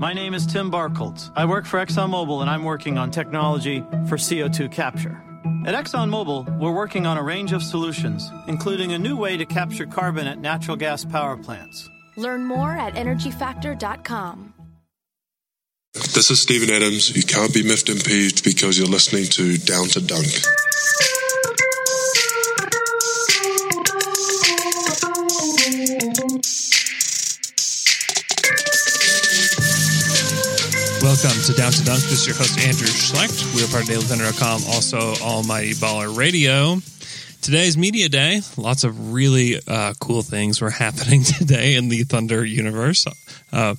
My name is Tim Barkholtz. I work for ExxonMobil and I'm working on technology for CO2 capture. At ExxonMobil, we're working on a range of solutions, including a new way to capture carbon at natural gas power plants. Learn more at energyfactor.com. This is Steven Adams. You can't be miffed and peeved because you're listening to Down to Dunk. Welcome to Down to Dunk. This is your host, Andrew Schlecht. We are part of DailyThunder.com, also Almighty Baller Radio. Today's Media Day. Lots of really uh, cool things were happening today in the Thunder universe. Uh,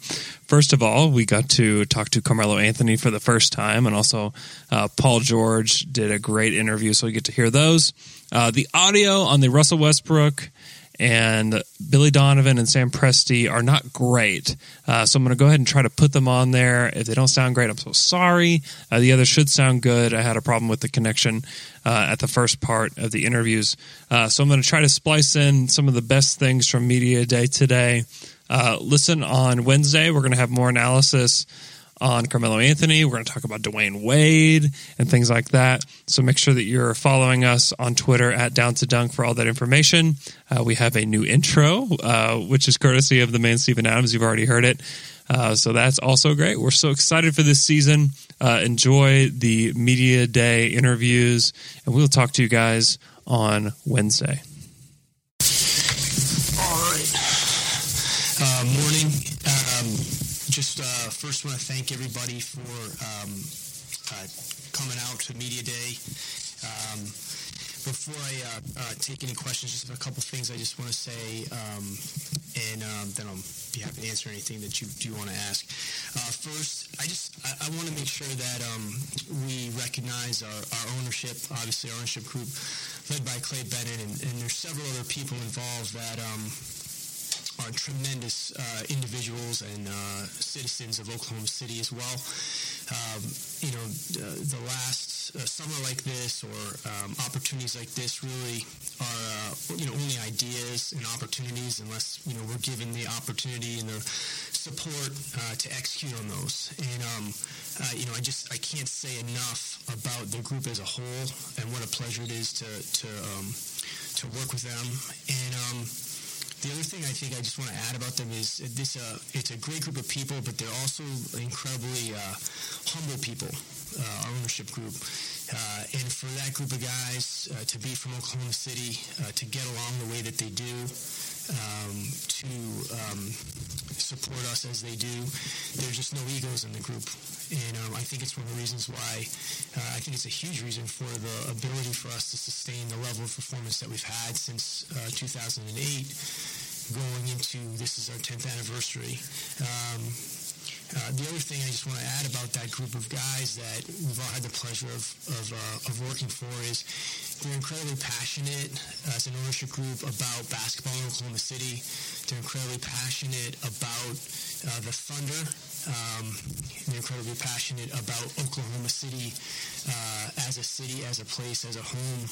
first of all, we got to talk to Carmelo Anthony for the first time, and also uh, Paul George did a great interview, so we get to hear those. Uh, the audio on the Russell Westbrook and Billy Donovan and Sam Presti are not great. Uh, so I'm going to go ahead and try to put them on there. If they don't sound great, I'm so sorry. Uh, the other should sound good. I had a problem with the connection uh, at the first part of the interviews. Uh, so I'm going to try to splice in some of the best things from Media Day today. Uh, listen on Wednesday. We're going to have more analysis on Carmelo Anthony. We're going to talk about Dwyane Wade and things like that. So make sure that you're following us on Twitter at Down to Dunk for all that information. Uh, we have a new intro, uh, which is courtesy of the man Steven Adams. You've already heard it. Uh, so that's also great. We're so excited for this season. Uh, enjoy the media day interviews, and we'll talk to you guys on Wednesday. All right. Uh, morning. Um, just uh, first want to thank everybody for um, uh, coming out to Media Day. Um, before I uh, uh, take any questions, just a couple things I just want to say, um, and um, then I'll be happy to answer anything that you do want to ask. Uh, first, I just I, I want to make sure that um, we recognize our, our, ownership, obviously our ownership group led by Clay Bennett, and, and there's several other people involved that um, are tremendous uh, individuals and uh, citizens of Oklahoma City as well. Um, you know, uh, the last summer like this or um, opportunities like this really are, uh, you know, only ideas and opportunities unless, you know, we're given the opportunity and the support uh, to execute on those. And, um, uh, you know, I just, I can't say enough about the group as a whole and what a pleasure it is to, to, um, to work with them. And, um, the other thing I think I just want to add about them is this: uh, it's a great group of people, but they're also incredibly uh, humble people. Uh, our ownership group, uh, and for that group of guys uh, to be from Oklahoma City, uh, to get along the way that they do, um, to um, support us as they do, there's just no egos in the group, and um, I think it's one of the reasons why I think it's a huge reason for the ability for us to sustain the level of performance that we've had since 2008 going into this is our 10th anniversary. Uh, the other thing I just want to add about that group of guys that we've all had the pleasure of of, uh, of working for is they're incredibly passionate as an ownership group about basketball in Oklahoma City. They're incredibly passionate about uh, the Thunder. Um, they're incredibly passionate about Oklahoma City uh, as a city, as a place, as a home,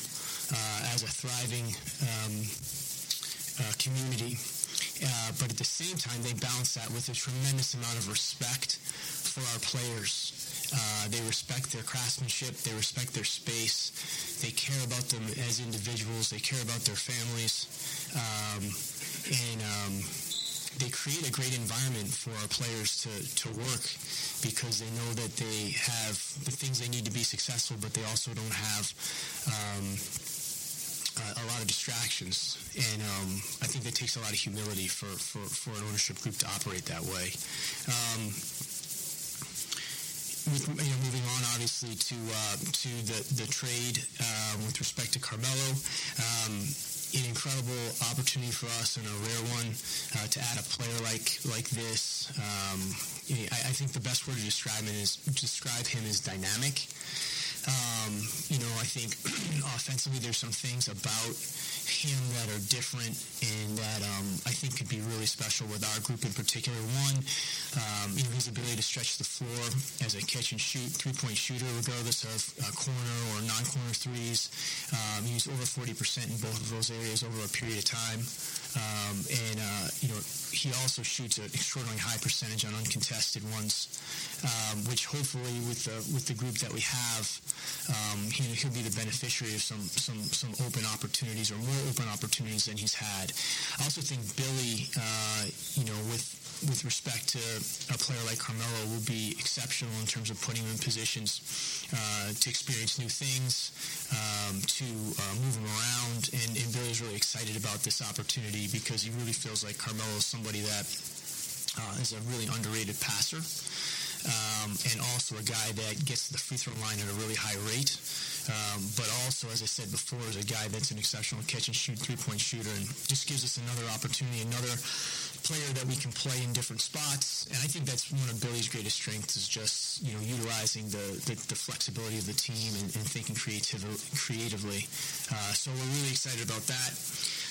uh, as a thriving um, uh, community. Uh, but at the same time, they balance that with a tremendous amount of respect for our players. Uh, they respect their craftsmanship. They respect their space. They care about them as individuals. They care about their families. Um, and um, they create a great environment for our players to, to work because they know that they have the things they need to be successful, but they also don't have um, a lot of distractions, and um, I think that takes a lot of humility for, for, for an ownership group to operate that way. Um, with, you know, moving on, obviously to uh, to the the trade uh, with respect to Carmelo, um, an incredible opportunity for us and a rare one uh, to add a player like like this. Um, I, I, think the best word to describe him is describe him as dynamic. Um, you know, I think offensively there's some things about him that are different and that um, I think could be really special with our group in particular. One, um, you know, his ability to stretch the floor as a catch and shoot three-point shooter, regardless of uh, corner or non-corner threes. Um, he's over 40% in both of those areas over a period of time. Um, and, uh, you know, he also shoots an extraordinarily high percentage on uncontested ones, um, which hopefully with the with the group that we have, um, he, will be the beneficiary of some some some open opportunities or more open opportunities than he's had. I also think Billy, uh, you know, with with respect to a player like Carmelo will be exceptional in terms of putting him in positions uh, to experience new things, um, to uh, move him around. And, and Billy's really excited about this opportunity because he really feels like Carmelo is somebody that uh, is a really underrated passer. Um, and also a guy that gets to the free throw line at a really high rate. Um, but also, as I said before, is a guy that's an exceptional catch and shoot three point shooter and just gives us another opportunity, another player that we can play in different spots. And I think that's one of Billy's greatest strengths is just, you know, utilizing the, the, the flexibility of the team and, and thinking creativ- creatively. Uh, so we're really excited about that.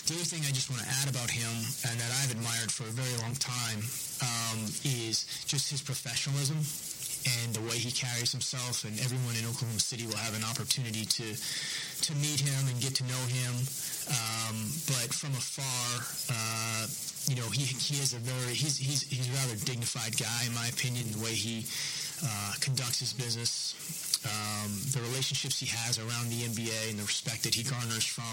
The other thing I just want to add about him and that I've admired for a very long time um, is just his professionalism and the way he carries himself and everyone in Oklahoma City will have an opportunity to to meet him and get to know him um, but from afar uh, you know, he he is a very he's he's he's a rather dignified guy in my opinion. The way he uh, conducts his business, um, the relationships he has around the NBA, and the respect that he garners from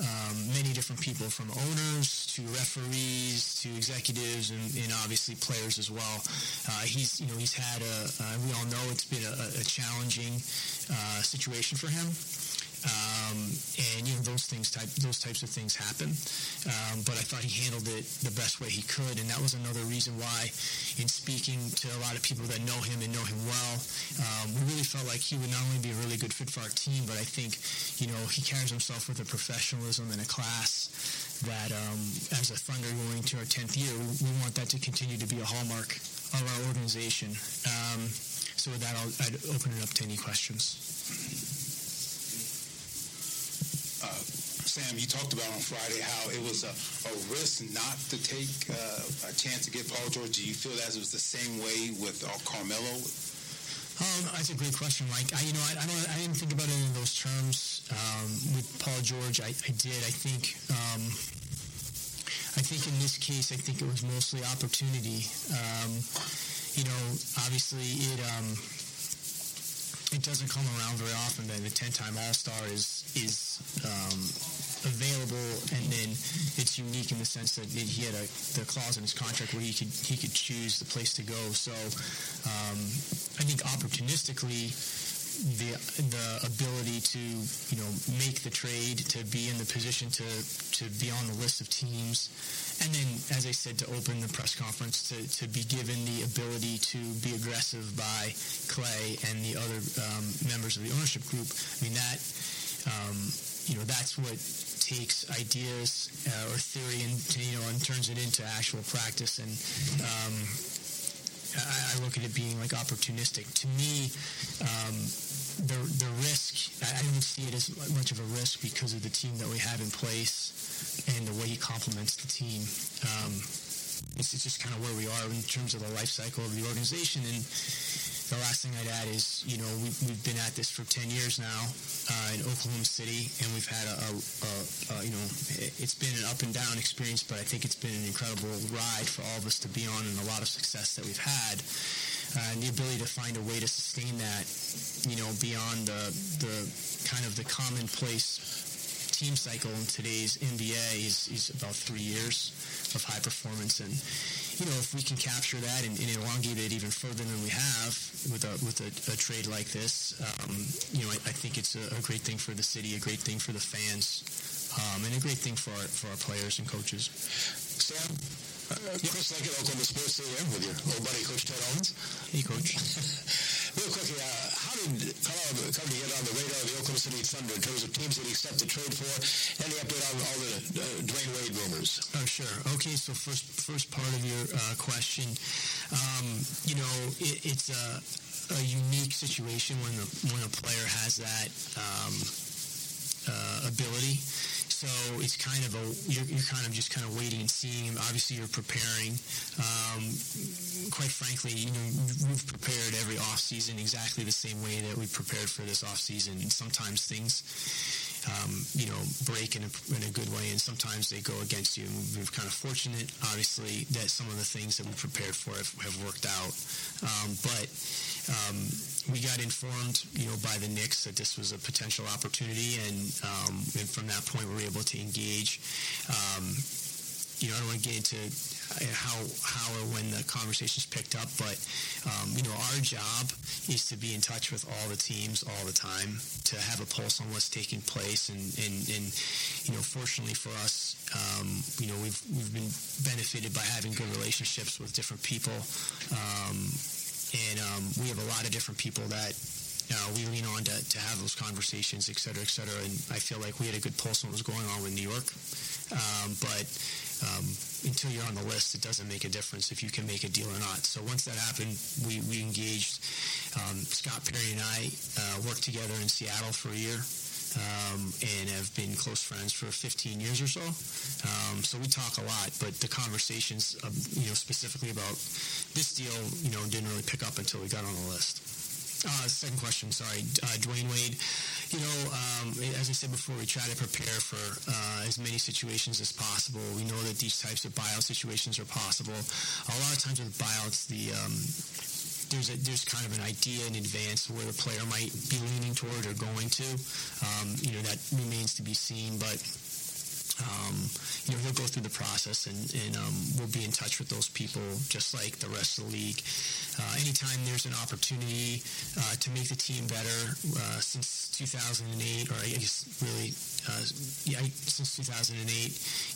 um, many different people, from owners to referees to executives, and, and obviously players as well. Uh, he's you know he's had a uh, we all know it's been a, a challenging uh, situation for him. Um, and you know those things type those types of things happen. Um, but I thought he handled it the best way he could, and that was another reason why, in speaking to a lot of people that know him and know him well, um, we really felt like he would not only be a really good fit for our team, but I think you know he carries himself with a professionalism and a class that um, as a Thunder going to our 10th year, we, want that to continue to be a hallmark of our organization. Um, so with that, I'll, I'd open it up to any questions. Sam, you talked about on Friday how it was a, a risk not to take uh, a chance to get Paul George. Do you feel that it was the same way with uh, Carmelo? Um, that's a great question, Mike. I, you know, I, I, don't, I didn't think about it in those terms um, with Paul George. I, I did. I think, um, I think in this case, I think it was mostly opportunity. Um, you know, obviously it um, it doesn't come around very often that the ten-time All-Star is is um, available, and then it's unique in the sense that he had a the clause in his contract where he could he could choose the place to go. So um, I think opportunistically the the ability to you know make the trade to be in the position to to be on the list of teams and then as I said to open the press conference to, to be given the ability to be aggressive by Clay and the other um, members of the ownership group I mean that um, you know that's what takes ideas uh, or theory and you know and turns it into actual practice and um, I, look at it being like opportunistic. To me, um, the the risk I don't see it as much of a risk because of the team that we have in place and the way he complements the team. Um, it's, it's, just kind of where we are in terms of the life cycle of the organization and the last thing I'd add is, you know, we've, we've been at this for 10 years now uh, in Oklahoma City, and we've had a, a, a, a, you know, it's been an up and down experience, but I think it's been an incredible ride for all of us to be on and a lot of success that we've had. Uh, and the ability to find a way to sustain that, you know, beyond the, the kind of the commonplace team cycle in today's NBA is, is about three years of high performance. And, you know, if we can capture that and, and elongate it even further than we have with a with a, a trade like this, um, you know, I, I, think it's a, a, great thing for the city, a great thing for the fans, um, and a great thing for our, for our players and coaches. Sam, uh, Chris Leggett, Oklahoma Sports here with your old buddy Coach Ted Owens. Hey, Coach. Real quickly, uh, how did Carmelo come to get on the radar of the Oklahoma City Thunder in terms of teams that he accepted trade for? Any update on all the uh, Dwyane Wade rumors? Oh, sure. Okay, so first first part of your uh, question, um, you know, it, it's a, a, unique situation when the when a player has that um, uh, ability so it's kind of a you're, you're, kind of just kind of waiting and seeing. Obviously, you're preparing. Um, quite frankly, you know, we've prepared every off season exactly the same way that we prepared for this off season. And sometimes things um, you know, break in a, in a good way, and sometimes they go against you. And we're kind of fortunate, obviously, that some of the things that we prepared for have, have worked out. Um, but um, we got informed, you know, by the Knicks that this was a potential opportunity, and, um, and from that point, we were able to engage. Um, you know, I don't want to get into uh, how how or when the conversations picked up, but um, you know, our job is to be in touch with all the teams all the time, to have a pulse on what's taking place, and and, and you know, fortunately for us, um, you know, we've we've been benefited by having good relationships with different people, um, um, we have a lot of different people that we lean on to, to have those conversations, et cetera, et cetera. And I feel like we had a good pulse on what was going on with New York. Um, but um, until you're on the list, it doesn't make a difference if you can make a deal or not. So once that happened, we, we engaged. Um, Scott Perry and I uh, worked together in Seattle for a year. Um, and have been close friends for 15 years or so. Um, so we talk a lot, but the conversations, uh, you know, specifically about this deal, you know, didn't really pick up until we got on the list. Uh, second question, sorry, uh, Dwyane Wade. You know, um, as I said before, we try to prepare for uh, as many situations as possible. We know that these types of buyout situations are possible. A lot of times with buyouts, the um, there's a, there's kind of an idea in advance where the player might be leaning toward or going to. Um, you know, that remains to be seen, but um, you know, he'll go through the process and, and um, we'll be in touch with those people just like the rest of the league. Uh, anytime there's an opportunity uh, to make the team better uh, since 2008, or I guess really, uh, yeah, since 2008,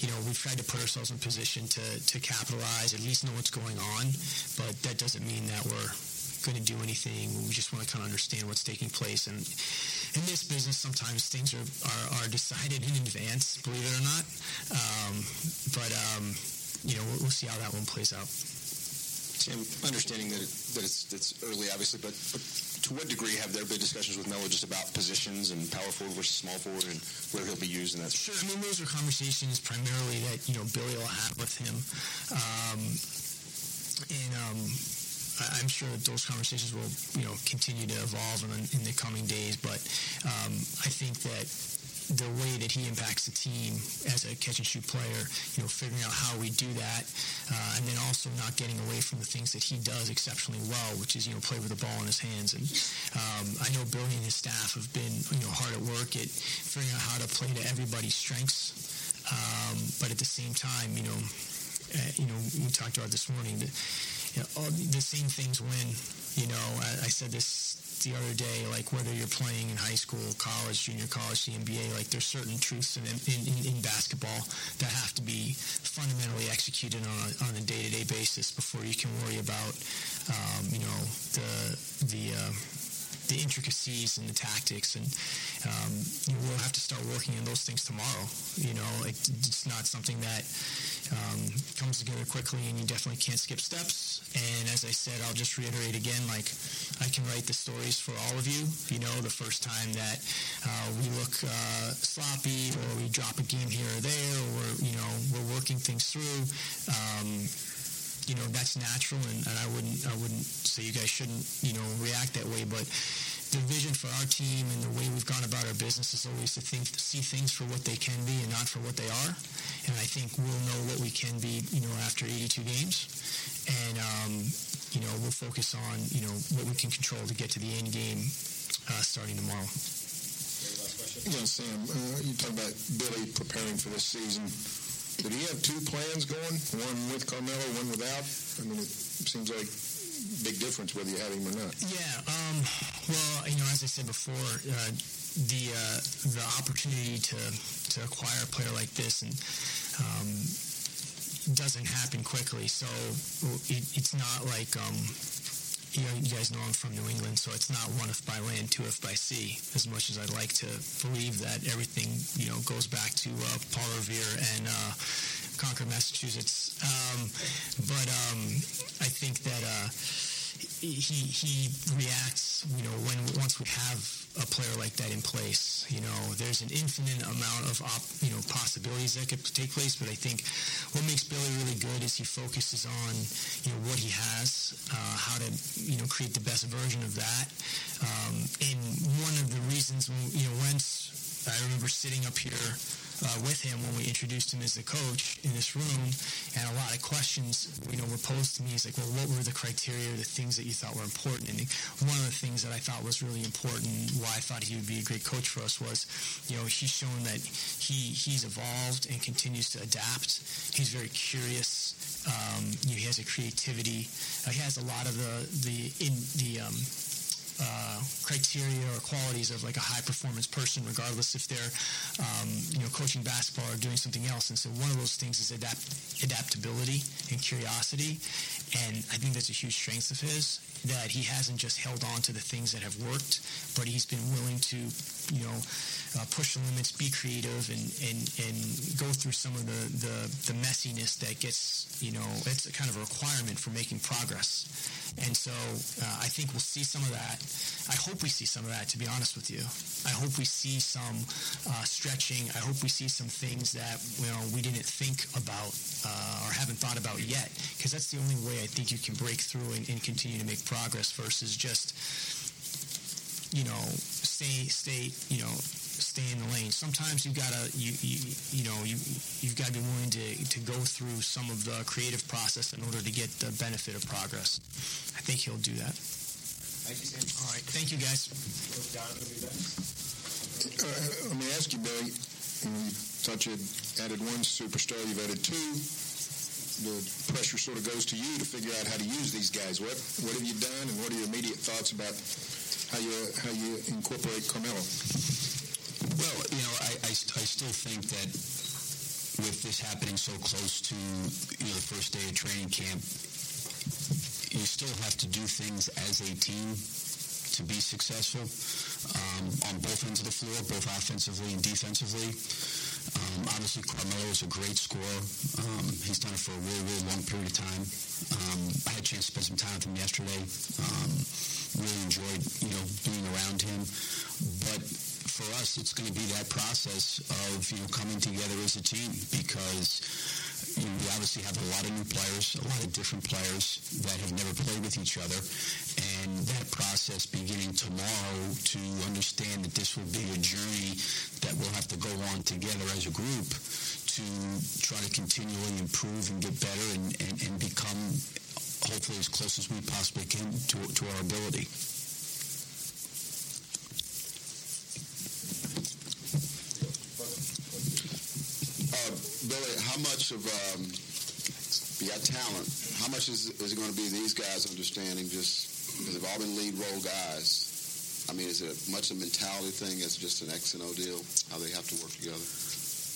you know, we've tried to put ourselves in position to, to capitalize, at least know what's going on, but that doesn't mean that we're going to do anything. We just want to kind of understand what's taking place. And in this business, sometimes things are, are, are decided in advance, believe it or not. Um, but, um, you know, we'll, we'll, see how that one plays out. Tim, understanding that, it, that it's, it's early, obviously, but, but to what degree have there been discussions with Melo just about positions and power forward versus small forward and where he'll be used and that? Sure. I mean, those are conversations primarily that, you know, Billy will have with him. Um, and, um, I'm sure those conversations will, you know, continue to evolve in, in the coming days. But um, I think that the way that he impacts the team as a catch and shoot player, you know, figuring out how we do that, uh, and then also not getting away from the things that he does exceptionally well, which is you know play with the ball in his hands. And um, I know Billy and his staff have been you know hard at work at figuring out how to play to everybody's strengths, um, but at the same time, you know, uh, you know, we talked about this morning. That, you know, all the same things win. You know, I, I said this the other day, like whether you're playing in high school, college, junior college, the NBA, like there's certain truths in, in, in basketball that have to be fundamentally executed on a, on a day-to-day basis before you can worry about, um, you know, the the uh, the intricacies and the tactics, and um, will have to start working on those things tomorrow. You know, it, it's not something that um, comes together quickly, and you definitely can't skip steps. And as I said, I'll just reiterate again, like I can write the stories for all of you. You know, the first time that uh, we look uh, sloppy, or we drop a game here or there, or you know, we're working things through. Um, you know that's natural, and, and I wouldn't I wouldn't say you guys shouldn't you know react that way, but the vision for our team and the way we've gone about our business is always to think to see things for what they can be and not for what they are. And I think we'll know what we can be, you know, after 82 games, and um, you know we'll focus on you know what we can control to get to the end game uh, starting tomorrow. Yeah, Sam, uh, you talk about Billy preparing for this season. Did he have two plans going? One with Carmelo, one without? I mean, it seems like big difference whether you have him or not. Yeah. Um, well, you know, as I said before, uh, the uh, the opportunity to to acquire a player like this and um, doesn't happen quickly. So it, it's not like um, you know, you guys know I'm from New England, so it's not one if by land, two if by sea. As much as I'd like to believe that everything, you know, goes back to uh, Paul Revere and uh, Concord, Massachusetts. Um, but um, I think that uh, he he reacts, you know, when once we have a player like that in place. You know, there's an infinite amount of op, you know possibilities that could take place. But I think what makes Billy really good is he focuses on you know what he has, uh, how to you know create the best version of that. Um, and one of the reasons you know once I remember sitting up here uh, with him when we introduced him as the coach in this room, and a lot of questions, you know, were posed to me. He's like, "Well, what were the criteria, the things that you thought were important?" And one of the things that I thought was really important, why I thought he would be a great coach for us, was, you know, he's shown that he he's evolved and continues to adapt. He's very curious. Um, you know, he has a creativity. Uh, he has a lot of the the in the um, uh, criteria or qualities of like a high performance person, regardless if they're um, you know coaching basketball or doing something else. And so one of those things is adapt adaptability and curiosity, and I think that's a huge strength of his that he hasn't just held on to the things that have worked, but he's been willing to you know uh, push the limits, be creative, and, and and go through some of the, the the messiness that gets you know it's a kind of a requirement for making progress. And so uh, I think we'll see some of that. I hope we see some of that. To be honest with you, I hope we see some uh, stretching. I hope we see some things that you know we didn't think about uh, or haven't thought about yet, because that's the only way I think you can break through and, and continue to make progress versus just you know stay stay you know stay in the lane. Sometimes you gotta you you, you know you you've got to be willing to to go through some of the creative process in order to get the benefit of progress. I think he'll do that. Thank you, Sam. All right, thank you guys. Uh, let me ask you, Billy. You thought you added one superstar. You've added two. The pressure sort of goes to you to figure out how to use these guys. What what have you done, and what are your immediate thoughts about how you how you incorporate Carmelo? Well, you know, I, I, I still think that with this happening so close to you know the first day of training camp, you still have to do things as a team to be successful um, on both ends of the floor, both offensively and defensively. Um, obviously, Carmelo is a great scorer. Um, he's done it for a really, really long period of time. Um, I had a chance to spend some time with him yesterday. Um, really enjoyed, you know, being around him. But for us, it's going to be that process of you know coming together as a team because we obviously have a lot of new players, a lot of different players that have never played with each other, and that process beginning tomorrow to understand that this will be a journey that we'll have to go on together as a group to try to continually improve and get better and, and, and become hopefully as close as we possibly can to, to our ability. Billy, how much of um, got talent? How much is, is it going to be these guys understanding just because they've all been lead role guys? I mean, is it much a mentality thing as just an X and O deal? How they have to work together?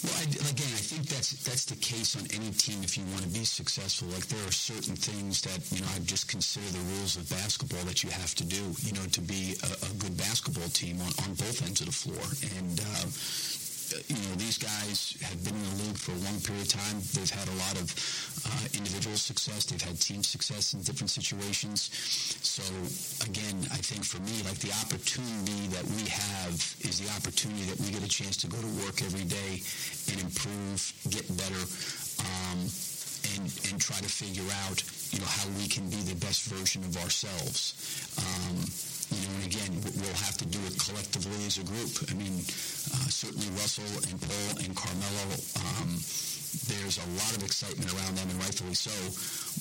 Well, I, again, I think that's that's the case on any team if you want to be successful. Like there are certain things that you know I just consider the rules of basketball that you have to do, you know, to be a, a good basketball team on, on both ends of the floor. And uh, you know, these guys have been in the league for a long period of time. They've had a lot of uh, individual success. They've had team success in different situations. So again, I think for me, like the opportunity that we have is the opportunity that we get a chance to go to work every day and improve, get better, um, and and try to figure out, you know, how we can be the best version of ourselves. Um, you know, and again, we'll have to do it collectively as a group. I mean, uh, certainly Russell and Paul and Carmelo, um, there's a lot of excitement around them, and rightfully so.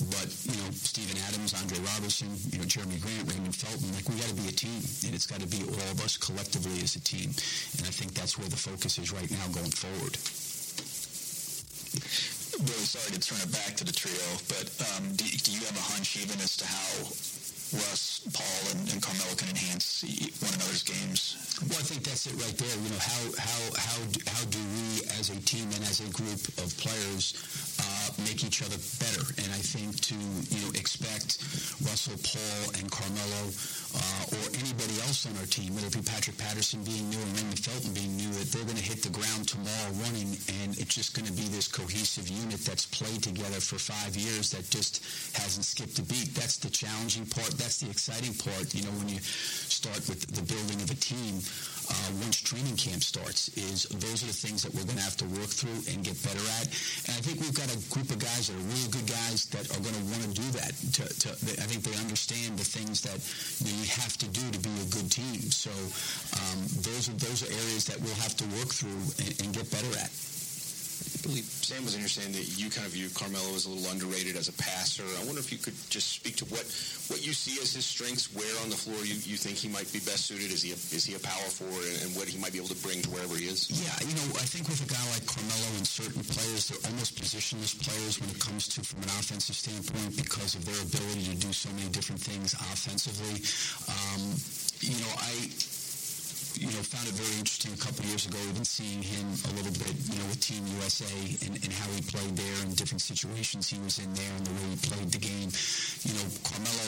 But, you know, Steven Adams, Andre Roberson, you know, Jerami Grant, Raymond Felton, like, we got to be a team, and it's got to be all of us collectively as a team. And I think that's where the focus is right now going forward. Really sorry to turn it back to the trio, but um, do, do you have a hunch even as to how Russ, Paul, and, and Carmelo can enhance one another's games? Well, I think that's it right there. You know, how how how how do we as a team and as a group of players make each other better? And I think to you know expect Russell, Paul, and Carmelo uh, or anybody else on our team, whether it be Patrick Patterson being new and Raymond Felton being new, that they're going to hit the ground tomorrow running, and it's just going to be this cohesive unit that's played together for five years that just hasn't skipped a beat. That's the challenging part. That's the exciting part. You know, when you start with the building of a team, uh, once training camp starts, is those are the things that we're going to have to work through and get better at. And I think we've got a group of guys that are really good guys that are going to want to do that. To, to, I think they understand the things that you, you have to do to be a good team. So um, those are those are areas that we'll have to work through and, and get better at. Believe Sam was understanding that you kind of view Carmelo as a little underrated as a passer. I wonder if you could just speak to what, what you see as his strengths, where on the floor you, you think he might be best suited. Is he a, is he a power forward and, and what he might be able to bring to wherever he is? Yeah, you know, I think with a guy like Carmelo and certain players, they're almost positionless players when it comes to from an offensive standpoint because of their ability to do so many different things offensively. Um, you know, I you know, found it very interesting a couple years ago, even seeing him a little bit, you know, with Team USA and, and how he played there and different situations he was in there and the way he played the game. You know, Carmelo,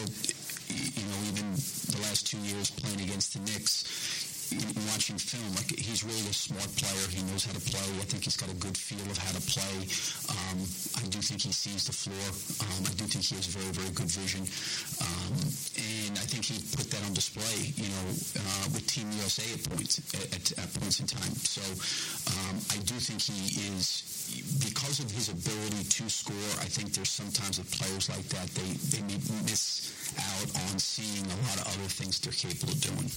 you know, even the last two years playing against the Knicks, watching film, like he's really a smart player. He knows how to play. I think he's got a good feel of how to play. Um, I do think he sees the floor. Um, I do think he has very, very good vision. Um, and I think he put that on display, you know, uh, with Team USA at points at, at points in time. So um, I do think he is because of his ability to score. I think there's sometimes with players like that they they miss out on seeing a lot of other things they're capable of doing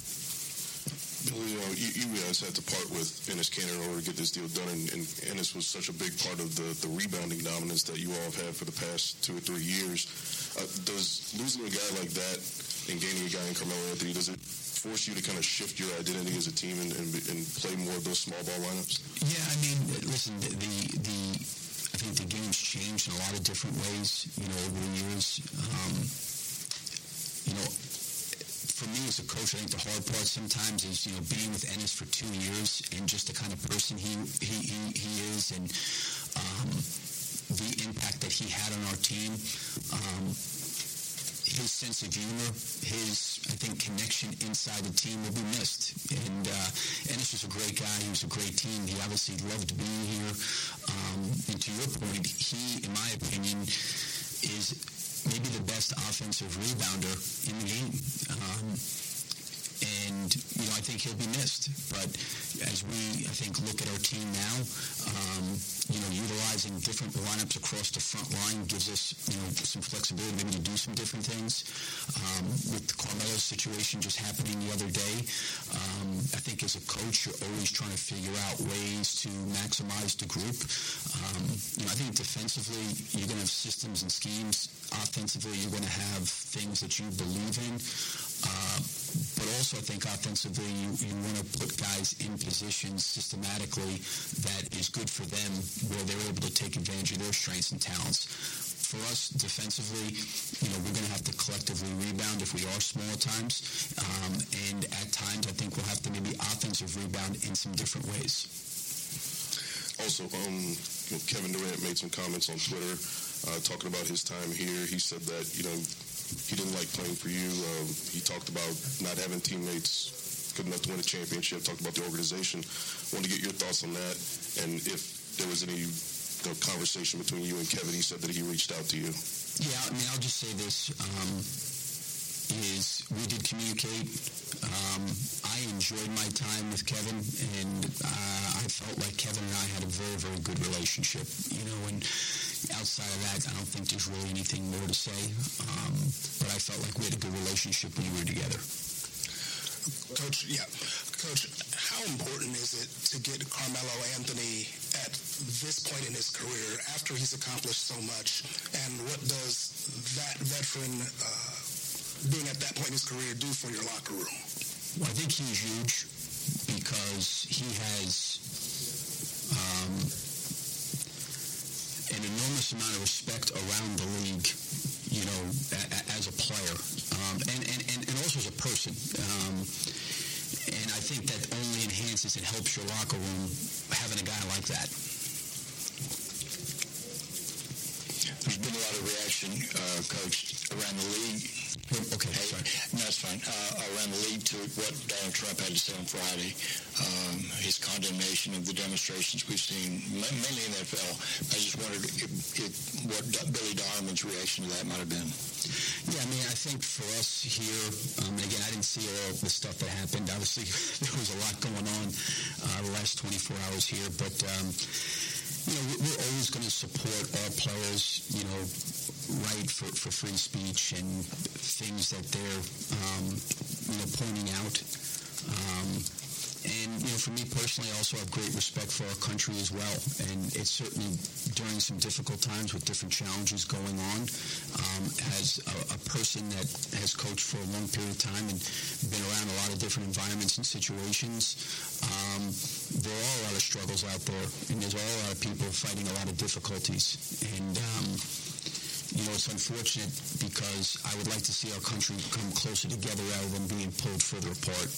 you know, you, you guys had to part with Enes Kanter in order to get this deal done, and, and Enes was such a big part of the, the rebounding dominance that you all have had for the past two or three years. Uh, does losing a guy like that and gaining a guy in Carmelo Anthony, does it force you to kind of shift your identity as a team and, and, and play more of those small ball lineups? Yeah, I mean, listen, the, the I think the game's changed in a lot of different ways, you know, over the years. Um, you know, for me as a coach, I think the hard part sometimes is you know being with Enes for two years and just the kind of person he he he, he is and um, the impact that he had on our team. Um, his sense of humor, his, I think, connection inside the team will be missed. And uh, Enes was a great guy. He was a great team. He obviously loved being here. Um, and to your point, he, in my opinion, is maybe the best offensive rebounder in the game. Um, and you know I think he'll be missed. But as we I think look at our team now, um, you know utilizing different lineups across the front line gives us you know some flexibility maybe to do some different things. Um, with Carmelo's situation just happening the other day, um, I think as a coach you're always trying to figure out ways to maximize the group. Um, you know I think defensively you're going to have systems and schemes. Offensively you're going to have things that you believe in. Uh, but also, I think offensively, you, you want to put guys in positions systematically that is good for them, where they're able to take advantage of their strengths and talents. For us, defensively, you know, we're going to have to collectively rebound if we are small at times, um, and at times, I think we'll have to maybe offensive rebound in some different ways. Also, um, Kevin Durant made some comments on Twitter uh, talking about his time here. He said that you know he didn't like playing for you. Um, he talked about not having teammates good enough to win a championship. Talked about the organization. Wanted to get your thoughts on that, and if there was any conversation between you and Kevin. He said that he reached out to you. Yeah, I mean, I'll just say this. Um, is we did communicate. Um, I enjoyed my time with Kevin, and uh, I felt like Kevin and I had a very, very good relationship. You know, and outside of that, I don't think there's really anything more to say. Um, but I felt like we had a good relationship when we were together. Coach, yeah. Coach, how important is it to get Carmelo Anthony at this point in his career after he's accomplished so much? And what does that veteran uh, being at that point in his career do for your locker room? Well, I think he's huge because he has um, an enormous amount of respect around the league, you know, as a player um, and, and, and, and, also as a person. Um, and I think that only enhances and helps your locker room having a guy like that. There's been a lot of reaction, uh, Coach, around the league Okay, sorry. No, that's fine. Uh, around the lead to what Donald Trump had to say on Friday, um, his condemnation of the demonstrations we've seen, mainly in the NFL. I just wondered if, if what Billy Donovan's reaction to that might have been. Yeah, I mean, I think for us here, um, again, I didn't see all the stuff that happened. Obviously, there was a lot going on uh, the last 24 hours here, but. Um, you know, we're always going to support our players, you know, right for, for free speech and things that they're, um, you know, pointing out. Um, and, you know, for me personally, I also have great respect for our country as well. And it's certainly during some difficult times with different challenges going on, um, as a, a, person that has coached for a long period of time and been around a lot of different environments and situations, um, there are a lot of struggles out there. And there's a lot of people fighting a lot of difficulties. And, um, you know, it's unfortunate because I would like to see our country come closer together rather than being pulled further apart.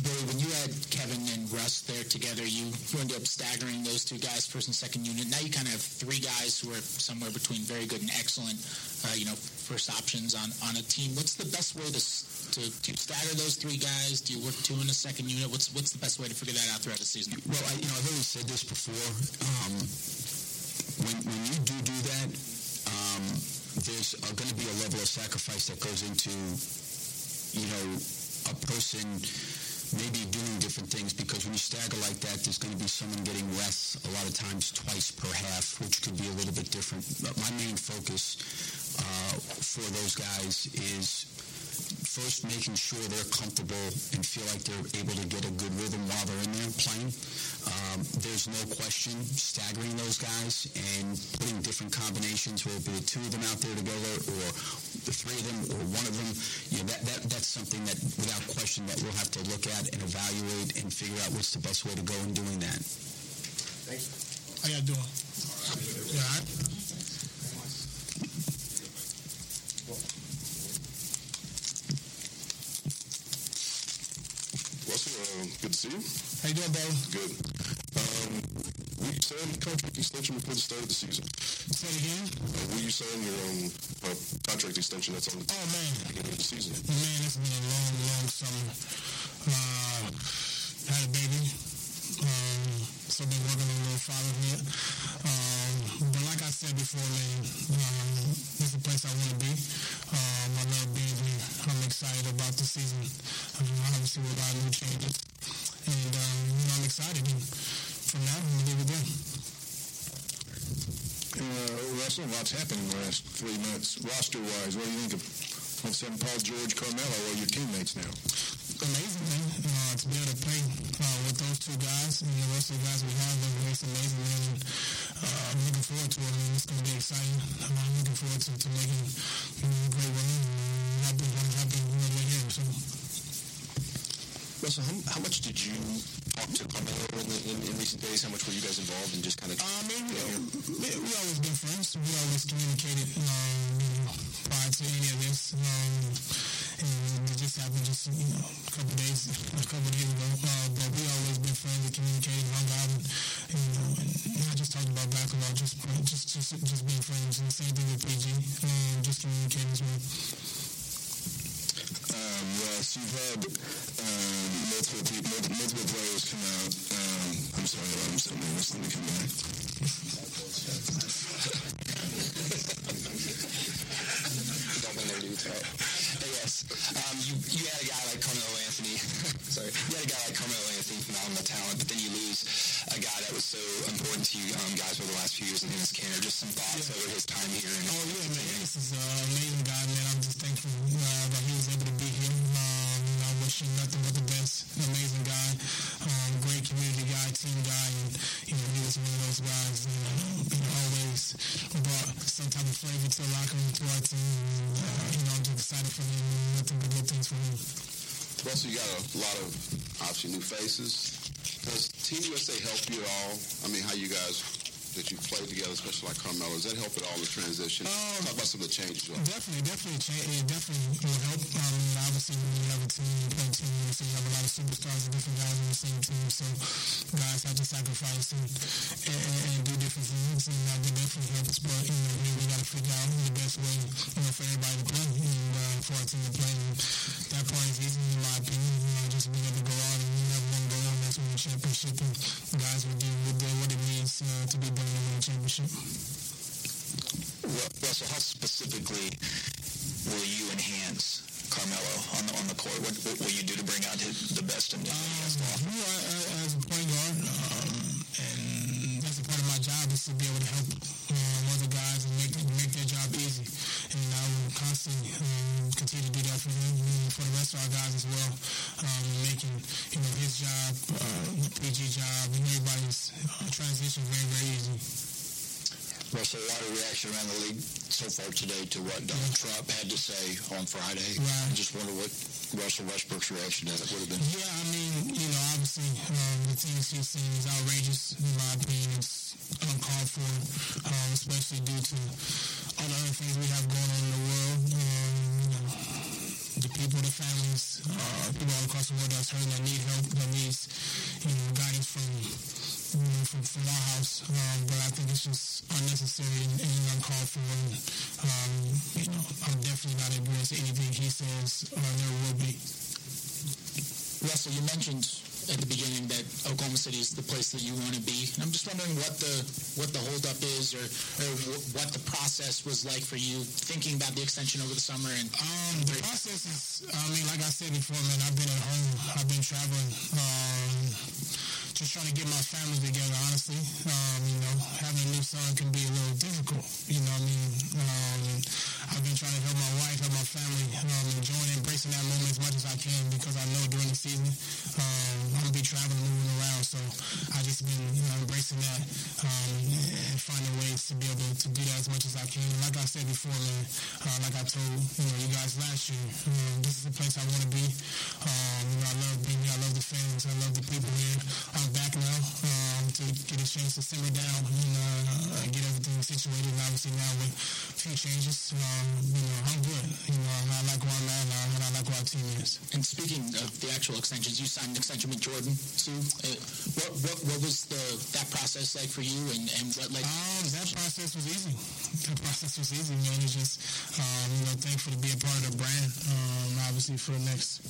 Billy, when you had Kevin and Russ there together, you, ended up staggering those two guys, first and second unit. Now you kind of have three guys who are somewhere between very good and excellent, uh, you know, first options on, on a team. What's the best way to, to, to stagger those three guys? Do you work two in the second unit? What's what's the best way to figure that out throughout the season? Well, I, you know, I've always said this before. Um, when, when you do do that, um, there's uh, going to be a level of sacrifice that goes into, you know, a person maybe doing different things because when you stagger like that, there's going to be someone getting less a lot of times twice per half, which could be a little bit different. But my main focus uh, for those guys is first making sure they're comfortable and feel like they're able to get a good rhythm while they're in there playing. Um, there's no question staggering those guys and putting different combinations, whether it be the two of them out there together or the three of them or one of them. You know, that, that, that's something that, without question, that we'll have to look at and evaluate and figure out what's the best way to go in doing that. Thanks. How y'all doing? All right. Yeah, Um, good to see you. How you doing, brother? Good. Um, will you sign contract extension before the start of the season? Say it again? Uh, will you sign your own uh, contract extension that's on the oh, man. beginning of the season? Man, it's been a long, long summer. Uh, had a baby. Um, so been working on a little fatherhood. Um, but like I said before, man, um, this is a place I want to be. Um, I love being here. I'm excited about the season. Um, obviously, with a lot of new changes. And, um, you know, I'm excited. And from now, I'm going to leave it there. Uh, Russell, lots happened in the last three months. Roster-wise, what do you think of all of Paul George, Carmelo are your teammates now? Amazing, man. Uh, to be able to play uh, with those two guys and the rest of the guys we have, it's amazing. And, uh, I'm looking forward to it. I mean, it's going to be exciting. I'm looking forward to, to making you know, a great run. Here. So. Russell, how, how much did you talk to Carmelo in, in, in, recent days? How much were you guys involved in just kind of? Uh, I mean, we, we, we always been friends. We always communicated um, prior to any of this. Um, and it just happened just you know a couple days a couple days ago. Uh, but we always been friends and communicating, hung out, and you know, and not just talking about basketball, just just just just being friends. And the same thing with PG, um, just communicating as well. Um, Russ, you've had um, multiple, people, multiple players come out. Um, I'm sorry, I'm so nervous. Let me come back. To guys over the last few years in Enes Kanter. Just some thoughts yeah. over his time here. And oh, yeah, man. This is an amazing guy, man. I'm just thankful uh, that he was able to be here. Um, you know, I wish him nothing but the best. Amazing guy. Um, great community guy, team guy. And, you know, he was one of those guys, you know, you know always brought some type of flavor to the locker room, to our team. And, uh, you know, I'm just excited for him and nothing but good things for him. Russell, you got a lot of obviously new faces. Does Team USA help you at all? I mean, how you guys that you've played together, especially like Carmelo, does that help at all the transition? Um, Talk about some of the changes. Well. Definitely, definitely, it definitely will help. Um, obviously, when you have a team, you play a team, so you have a lot of superstars and different guys on the same team, so guys have to sacrifice and, and, and do different things, and that definitely helps. But you know, we, we got to figure out the best way, you know, for everybody to play and uh, for our team to play. And that part is easy, in my opinion. You know, just being able to go out and you have championship and guys will deal with what it means uh, to be born in a world Well, so how specifically will you enhance Carmelo on the on the court? What, what will you do to bring out his, the best in him? Um, you know, as a point guard, um, and that's a part of my job is to be able to help um, other guys and make make their job easy and I will constantly um, continue to do that for him and for the rest of our guys as well, um, making you know his job, uh, PG job, and everybody's uh, transition very very easy. Russell, a lot of reaction around the league so far today to what Donald Trump had to say on Friday. Right. I just wonder what Russell Westbrook's reaction to that would have been. Yeah, I mean, you know, obviously um, the things he's saying is outrageous. In my opinion, it's uncalled for, um, especially due to all the other things we have going on in the world. Um, you know, the people, the families, uh, people all across the world that's hurting, that need help, that needs, you know, guidance from know, from, from our house. Um, but I think it's just unnecessary and, and uncalled for. And, um, you know, I'm definitely not against anything he says or there will be. Russell, you mentioned at the beginning that Oklahoma City is the place that you want to be. I'm just wondering what the what the holdup is, or, or wh- what the process was like for you thinking about the extension over the summer. And Um, the process is, I mean, like I said before, man, I've been at home, I've been traveling, um, just trying to get my family together, honestly. Um, you know, having a new son can be a little difficult, you know I mean? Um, I've been trying to help my wife, help my family, um, enjoying, embracing that moment as much as I can because I know during the season, I'm going to be traveling, and moving around, so I just been, you know, embracing that, um, and finding ways to be able to do that as much as I can. Like I said before, man, uh, like I told, you know, you guys last year, um, this is the place I want to be. Um, you know, I love being here, I love the fans, I love the people here. I'm back now, um, to get a chance to simmer down and, uh, get everything situated, and obviously now with a few changes, um, you know, I'm good. You know, I like where I'm at, and and I like where our team is. And speaking of the actual extensions, you signed an extension with Jordan too. Uh, what, what what was the that process like for you, and and what like? Um, that process was easy. That process was easy, man. It's just, um, you know, thankful to be a part of the brand. Um, obviously for the next,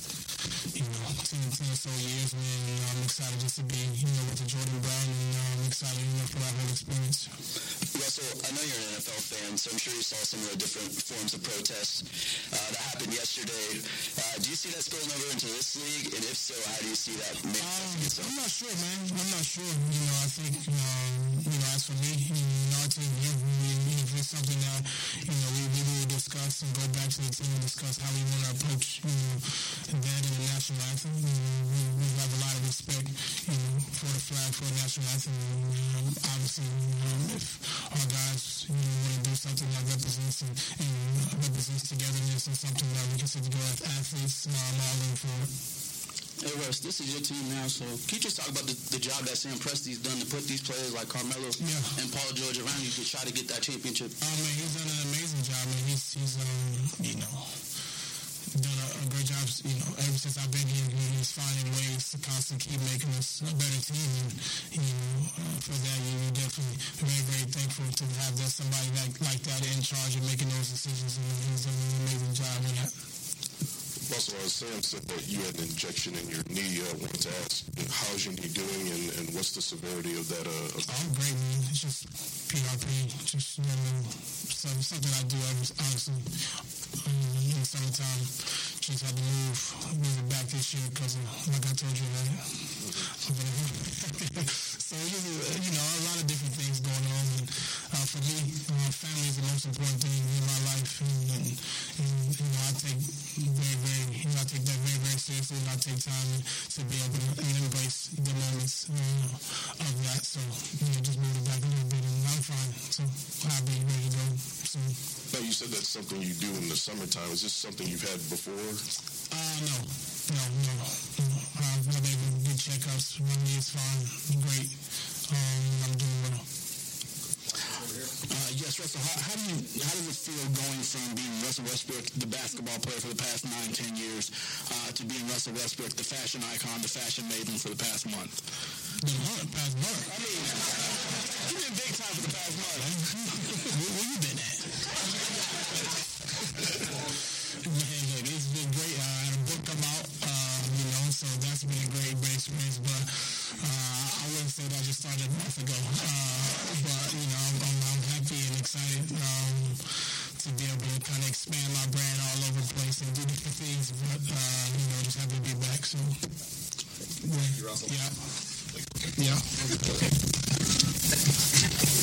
you know, 10, 10 or so years, man. You know, I'm excited just to be, you know, with the Jordan brand, and uh, I'm excited, you know, for that whole experience. Russell, I know you're an NFL fan, so I'm sure you saw some of the different forms of protest uh, that happened yesterday. Uh, do you see that spilling over into this league? And if so, how do you see that Um, I'm not sure, man. I'm not sure. You know, I think, um, you know, as for me, you know, team, yeah, we, if it's something that, you know, we, we will discuss and go back to the team and discuss how we want to approach, you know, that in the national anthem. You know, we, we have a lot of respect, you know, for the flag, for the national anthem. Um, obviously, you know, if our guys, you know, want to do something that represents and, and represents togetherness and something that we can sit together as athletes, I'm all in for it. Hey Russ, this is your team now, so can you just talk about the, the job that Sam Presti's done to put these players like Carmelo and Paul George around you to try to get that championship? Oh man, he's done an amazing job, man. He's he's um you know done a, a great job. You know, ever since I've been here, he- he's finding ways to constantly keep making us a better team, and you know uh, for that you are definitely very very thankful to have that somebody like like that in charge of making those decisions, and he's done an amazing job with that. Russell, uh, Sam said that you had an injection in your knee. I wanted to ask, how's your knee doing, and, and what's the severity of that? Uh, of- I'm great, man. It's just PRP, just you know, something I do every honestly um, in the summertime. Just had to move, move it back this year because, like I told you, man. so it's just, uh, you know, a lot of different things going on. And, uh, for me, uh, family is the most important thing in my life, and, and, and you know, I take very, very, you know, I take that very, very seriously, and I take time to be able to embrace the moments uh, of that. So, you know, just move it back a little bit, and I'm fine. So I'll be ready to go soon. now, you said that's something you do in the summertime. Is this something you've had before? Uh, no, no, no. no. I've been able to get checkups. Knee is fine, great. Um, I'm doing well. Uh, yes, Russell. How, how do you how does it feel going from being Russell Westbrook, the basketball player for the past nine, ten years, uh, to being Russell Westbrook, the fashion icon, the fashion maiden for the past month? The month, past month. I mean, you've been big time for the past month. great, great. But uh, I wouldn't say that I just started a month ago. Uh, but, you know, I'm, I'm, I'm happy and excited um, to be able to kind of expand my brand all over the place and do different things. But, uh, you know, just happy to be back. So, yeah. Yeah. Yeah.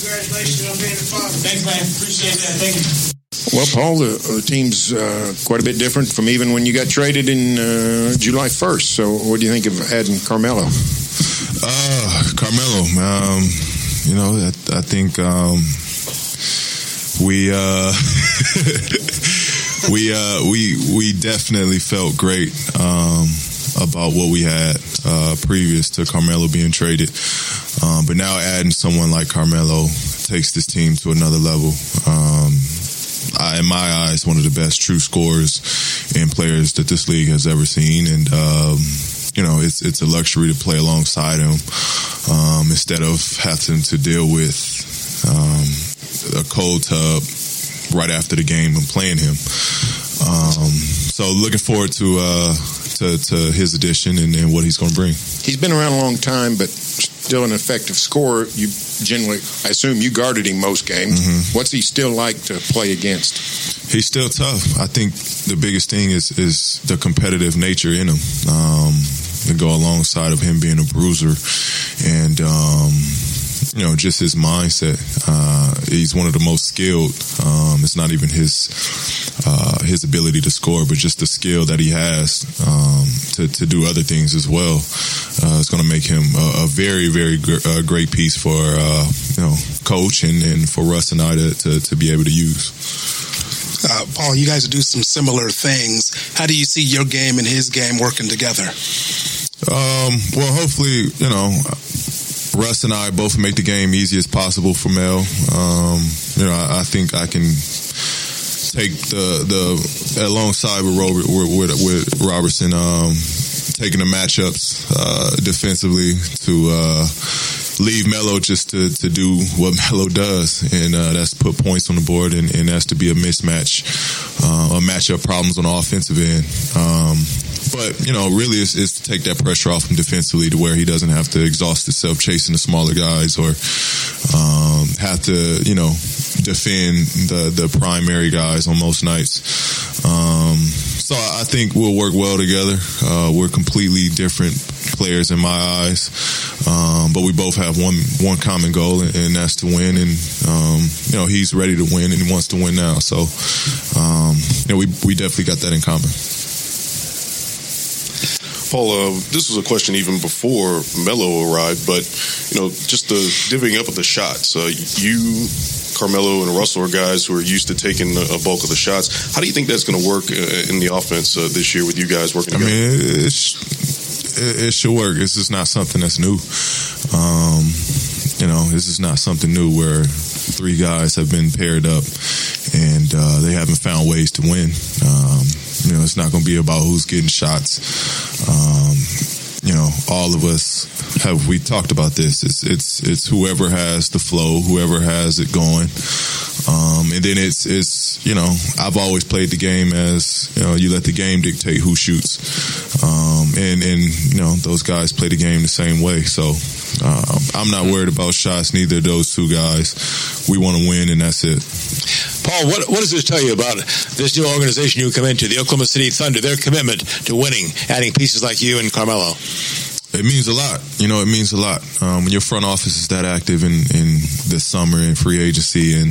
Congratulations on being a father. Thanks, man. Appreciate that. Thank you. Well, Paul, the, the team's uh, quite a bit different from even when you got traded in uh, July 1st. So, what do you think of adding Carmelo? Uh, Carmelo, um, you know, I, I think um, we uh, we uh, we we definitely felt great um, about what we had uh, previous to Carmelo being traded. Um, but now adding someone like Carmelo takes this team to another level. Um, in my eyes, one of the best true scorers and players that this league has ever seen, and um, you know, it's it's a luxury to play alongside him um, instead of having to deal with um, a cold tub right after the game and playing him. Um, so looking forward to uh, to, to his addition and, and what he's going to bring. He's been around a long time, but still an effective scorer. You generally, I assume, you guarded him most games. Mm-hmm. What's he still like to play against? He's still tough. I think the biggest thing is is the competitive nature in him. Um, to go alongside of him being a bruiser, and um, you know, just his mindset. Uh, he's one of the most skilled. Um, it's not even his uh, his ability to score, but just the skill that he has um, to to do other things as well. Uh, it's going to make him a, a very very gr- great piece for uh, you know coach and, and for Russ and I to, to, to be able to use. Uh, Paul, you guys do some similar things. How do you see your game and his game working together? Um, well, hopefully, you know, Russ and I both make the game easy as possible for Mel. Um, you know, I, I, think I can take the the alongside with Robert with, with Roberson, um, taking the matchups uh, defensively to. Uh, leave Melo just to, to do what Melo does, and uh, that's put points on the board, and, and that's to be a mismatch, uh, a matchup problems on the offensive end. Um, but you know, really, it's, to take that pressure off him defensively to where he doesn't have to exhaust himself chasing the smaller guys or um, have to, you know, defend the the primary guys on most nights. Um, so I think we'll work well together. Uh, we're completely different players in my eyes, um, but we both have one one common goal, and, and that's to win. And um, you know, he's ready to win, and he wants to win now. So, um, you know, we we definitely got that in common. Paul, uh, this was a question even before Melo arrived, but you know, just the divvying up of the shots. Uh, you, Carmelo, and Russell are guys who are used to taking a bulk of the shots. How do you think that's going to work uh, in the offense uh, this year with you guys working together? I mean, it, it should work. This is not something that's new. Um, you know, this is not something new where three guys have been paired up and uh, they haven't found ways to win. Um, you know, it's not going to be about who's getting shots. Um, you know, all of us have we talked about this. It's it's it's whoever has the flow, whoever has it going, um, and then it's it's you know I've always played the game as you know you let the game dictate who shoots, um, and and you know those guys play the game the same way. So uh, I'm not worried about shots. Neither of those two guys. We want to win, and that's it. Paul, what, what does this tell you about this new organization you come into, the Oklahoma City Thunder, their commitment to winning, adding pieces like you and Carmelo? It means a lot. You know, it means a lot. Um, when your front office is that active in, in this summer and free agency and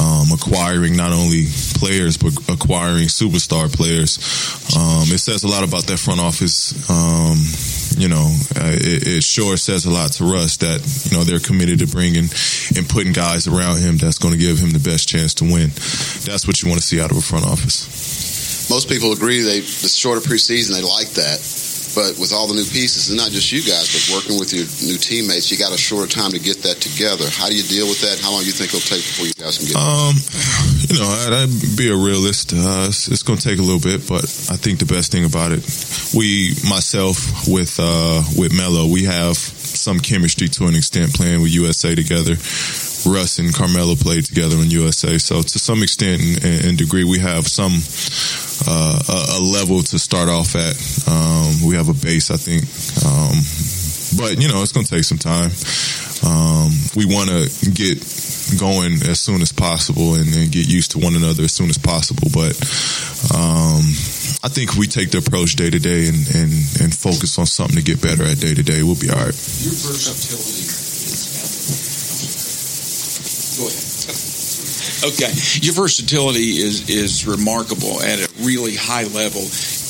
um, acquiring not only players, but acquiring superstar players, um, it says a lot about that front office. Um, you know, uh, it, it, sure says a lot to Russ that, you know, they're committed to bringing and putting guys around him that's going to give him the best chance to win. That's what you want to see out of a front office. Most people agree they the shorter preseason, they like that. But with all the new pieces, and not just you guys, but working with your new teammates, you got a shorter time to get that together. How do you deal with that? How long do you think it'll take before you guys can get? Um, you know, I'd, I'd be a realist. Uh, it's, it's going to take a little bit, but I think the best thing about it, we, myself, with uh, with Melo, we have some chemistry to an extent playing with USA together. Russ and Carmelo played together in USA, so to some extent and, and degree, we have some uh, a, a, level to start off at. Um, we have a base, I think, um, but you know it's going to take some time. Um, we want to get going as soon as possible and, and, get used to one another as soon as possible. But um, I think we take the approach day to day and, and, and focus on something to get better at day to day. We'll be all right. Your versatility is Go ahead. Okay, your versatility is is remarkable at a really high level.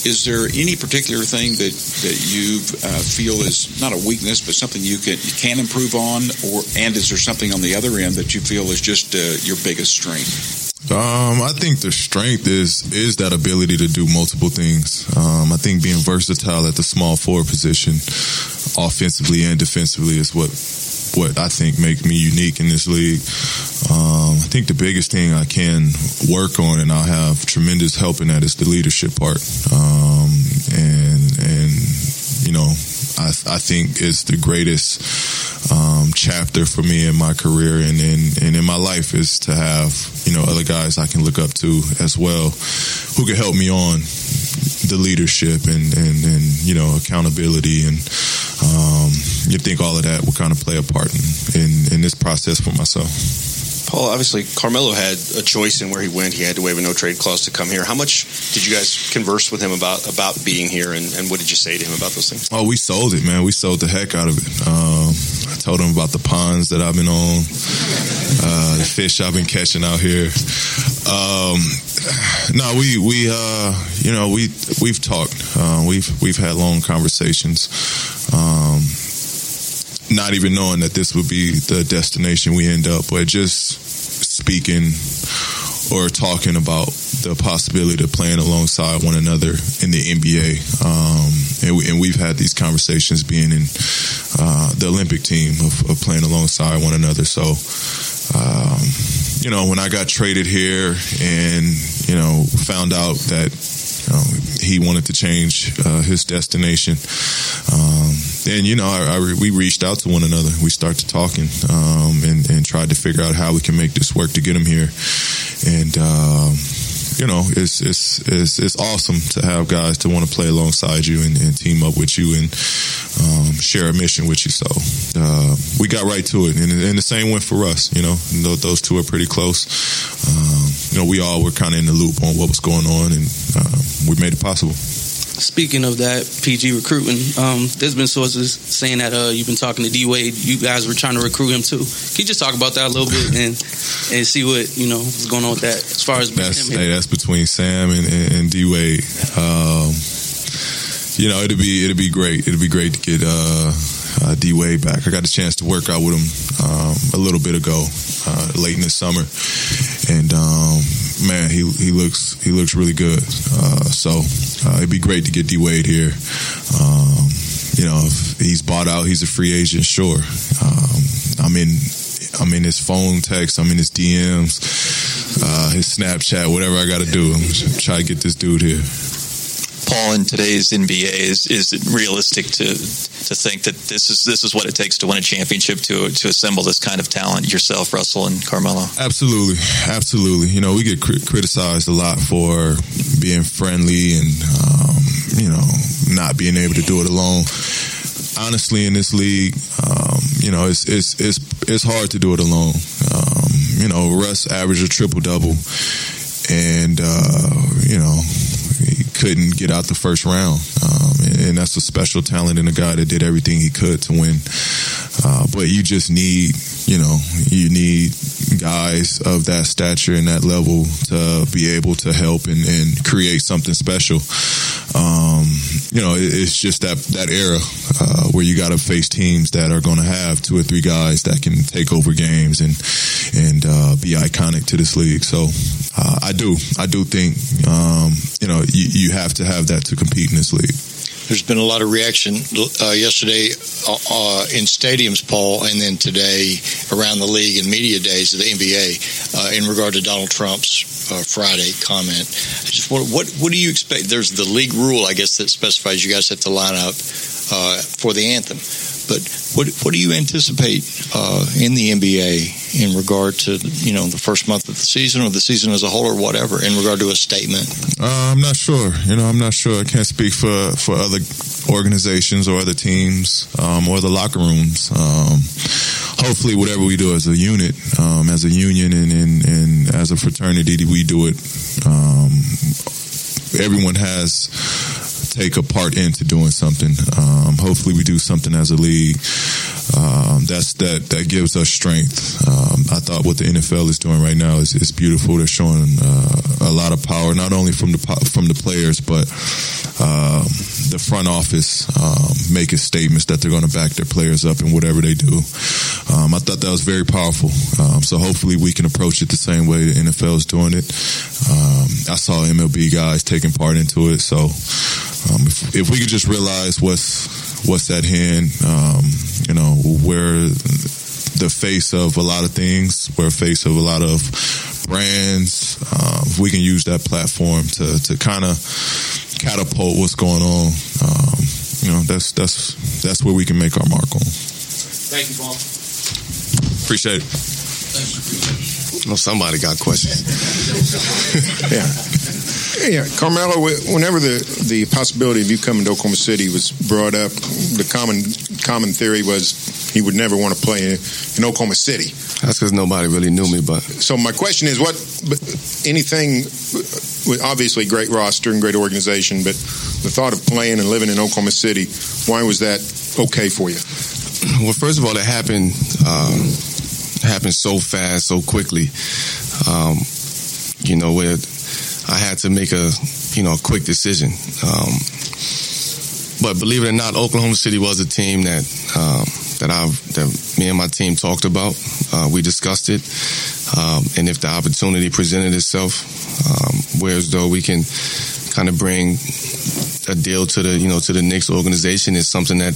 Is there any particular thing that that you uh, feel is not a weakness, but something you can you can improve on, or and is there something on the other end that you feel is just uh, your biggest strength? Um, I think the strength is is that ability to do multiple things. Um, I think being versatile at the small forward position, offensively and defensively, is what what I think make me unique in this league. Um, I think the biggest thing I can work on, and I'll have tremendous help in that, is the leadership part. Um, and and you know, I I think it's the greatest um, chapter for me in my career and, and and in my life is to have you know other guys I can look up to as well who can help me on the leadership and and, and you know accountability and um, you think all of that will kind of play a part in, in, in this process for myself. Paul, obviously Carmelo had a choice in where he went. He had to waive a no trade clause to come here. How much did you guys converse with him about about being here, and, and what did you say to him about those things? Oh, we sold it, man. We sold the heck out of it. Um, I told him about the ponds that I've been on, uh, the fish I've been catching out here. Um, no, we we uh, you know we we've talked. Uh, we've we've had long conversations. Um, not even knowing that this would be the destination we end up, but just speaking or talking about the possibility of playing alongside one another in the NBA. Um, and, we, we've had these conversations being in uh, the Olympic team of, of, playing alongside one another. So, um, you know, when I got traded here and, you know, found out that know, he wanted to change uh, his destination. Um, and you know, I, I, we reached out to one another. We started talking um, and, and, tried to figure out how we can make this work to get him here. And um, you know, it's it's it's it's awesome to have guys to want to play alongside you and, and team up with you and um, share a mission with you. So uh, we got right to it, and, and, the same went for us. You know, those two are pretty close. Um, you know, we all were kind of in the loop on what was going on, and uh, we made it possible. Speaking of that, PG recruiting, um, there's been sources saying that uh, you've been talking to D Wade. You guys were trying to recruit him too. Can you just talk about that a little bit and and see what you know what's going on with that as far as that's hey, that's between Sam and, and, and D Wade. Um, you know, it'd be it'd be great. It'd be great to get uh, uh, D Wade back. I got a chance to work out with him um, a little bit ago, uh, late in the summer, and um, man, he he looks he looks really good. Uh, so uh, it'd be great to get D Wade here. Um, you know, if he's bought out, he's a free agent. Sure, um, I'm in. I'm in his phone text. I'm in his DMs, uh, his Snapchat, whatever I got to do. I'm try to get this dude here. Paul, in today's NBA, is is it realistic to to think that this is this is what it takes to win a championship to to assemble this kind of talent? Yourself, Russell, and Carmelo. Absolutely, absolutely. You know, we get cr- criticized a lot for being friendly and um, you know not being able to do it alone. Honestly, in this league, um, you know, it's it's it's it's hard to do it alone. Um, you know, Russ averaged a triple double, and uh, you know couldn't get out the first round. Um, and, and, that's a special talent in a guy that did everything he could to win. Uh, but you just need, you know, you need guys of that stature and that level to be able to help and, and create something special. Um, you know, it, it's just that that era uh, where you got to face teams that are going to have two or three guys that can take over games and and uh, be iconic to this league. So uh, I do, I do think, um, you know, you, you have to have that to compete in this league. There's been a lot of reaction uh, yesterday uh, uh in stadiums, Paul, and then today around the league and media days of the NBA uh, in regard to Donald Trump's uh, Friday comment. I just what, what, what do you expect? There's the league rule, I guess, that specifies you guys have to line up uh, for the anthem. But what what do you anticipate uh, in the NBA in regard to you know the first month of the season or the season as a whole or whatever in regard to a statement? Uh, I'm not sure. You know, I'm not sure. I can't speak for for other organizations or other teams um, or the locker rooms. Um, hopefully, whatever we do as a unit, um, as a union, and, and, and, as a fraternity, we do it. Um, everyone has take a part into doing something. Um, hopefully, we do something as a league um, that's that that gives us strength. Um, I thought what the NFL is doing right now is, is beautiful. They're showing uh, a lot of power, not only from the from the players, but um, the front office um, making statements that they're going to back their players up in whatever they do. Um, I thought that was very powerful. Um, so hopefully we can approach it the same way the NFL is doing it. Um, I saw MLB guys taking part into it. So um, if, if, we could just realize what's what's at hand, um, you know, we're the face of a lot of things. We're face of a lot of brands. if we can use that platform to to kind of catapult what's going on. Um, you know, that's that's that's where we can make our mark on. Thank you, Paul. Appreciate it. Well, somebody got questions. yeah. Yeah, Carmelo. Whenever the, the possibility of you coming to Oklahoma City was brought up, the common common theory was he would never want to play in, in Oklahoma City. That's because nobody really knew me. But so my question is, what anything? Obviously, great roster and great organization, but the thought of playing and living in Oklahoma City, why was that okay for you? Well, first of all, it happened um, happened so fast, so quickly. Um, you know, where I had to make a you know a quick decision. Um, but believe it or not, Oklahoma City was a team that um, that I that me and my team talked about. Uh, we discussed it, um, and if the opportunity presented itself, um, whereas though we can kind of bring a deal to the you know to the Knicks organization is something that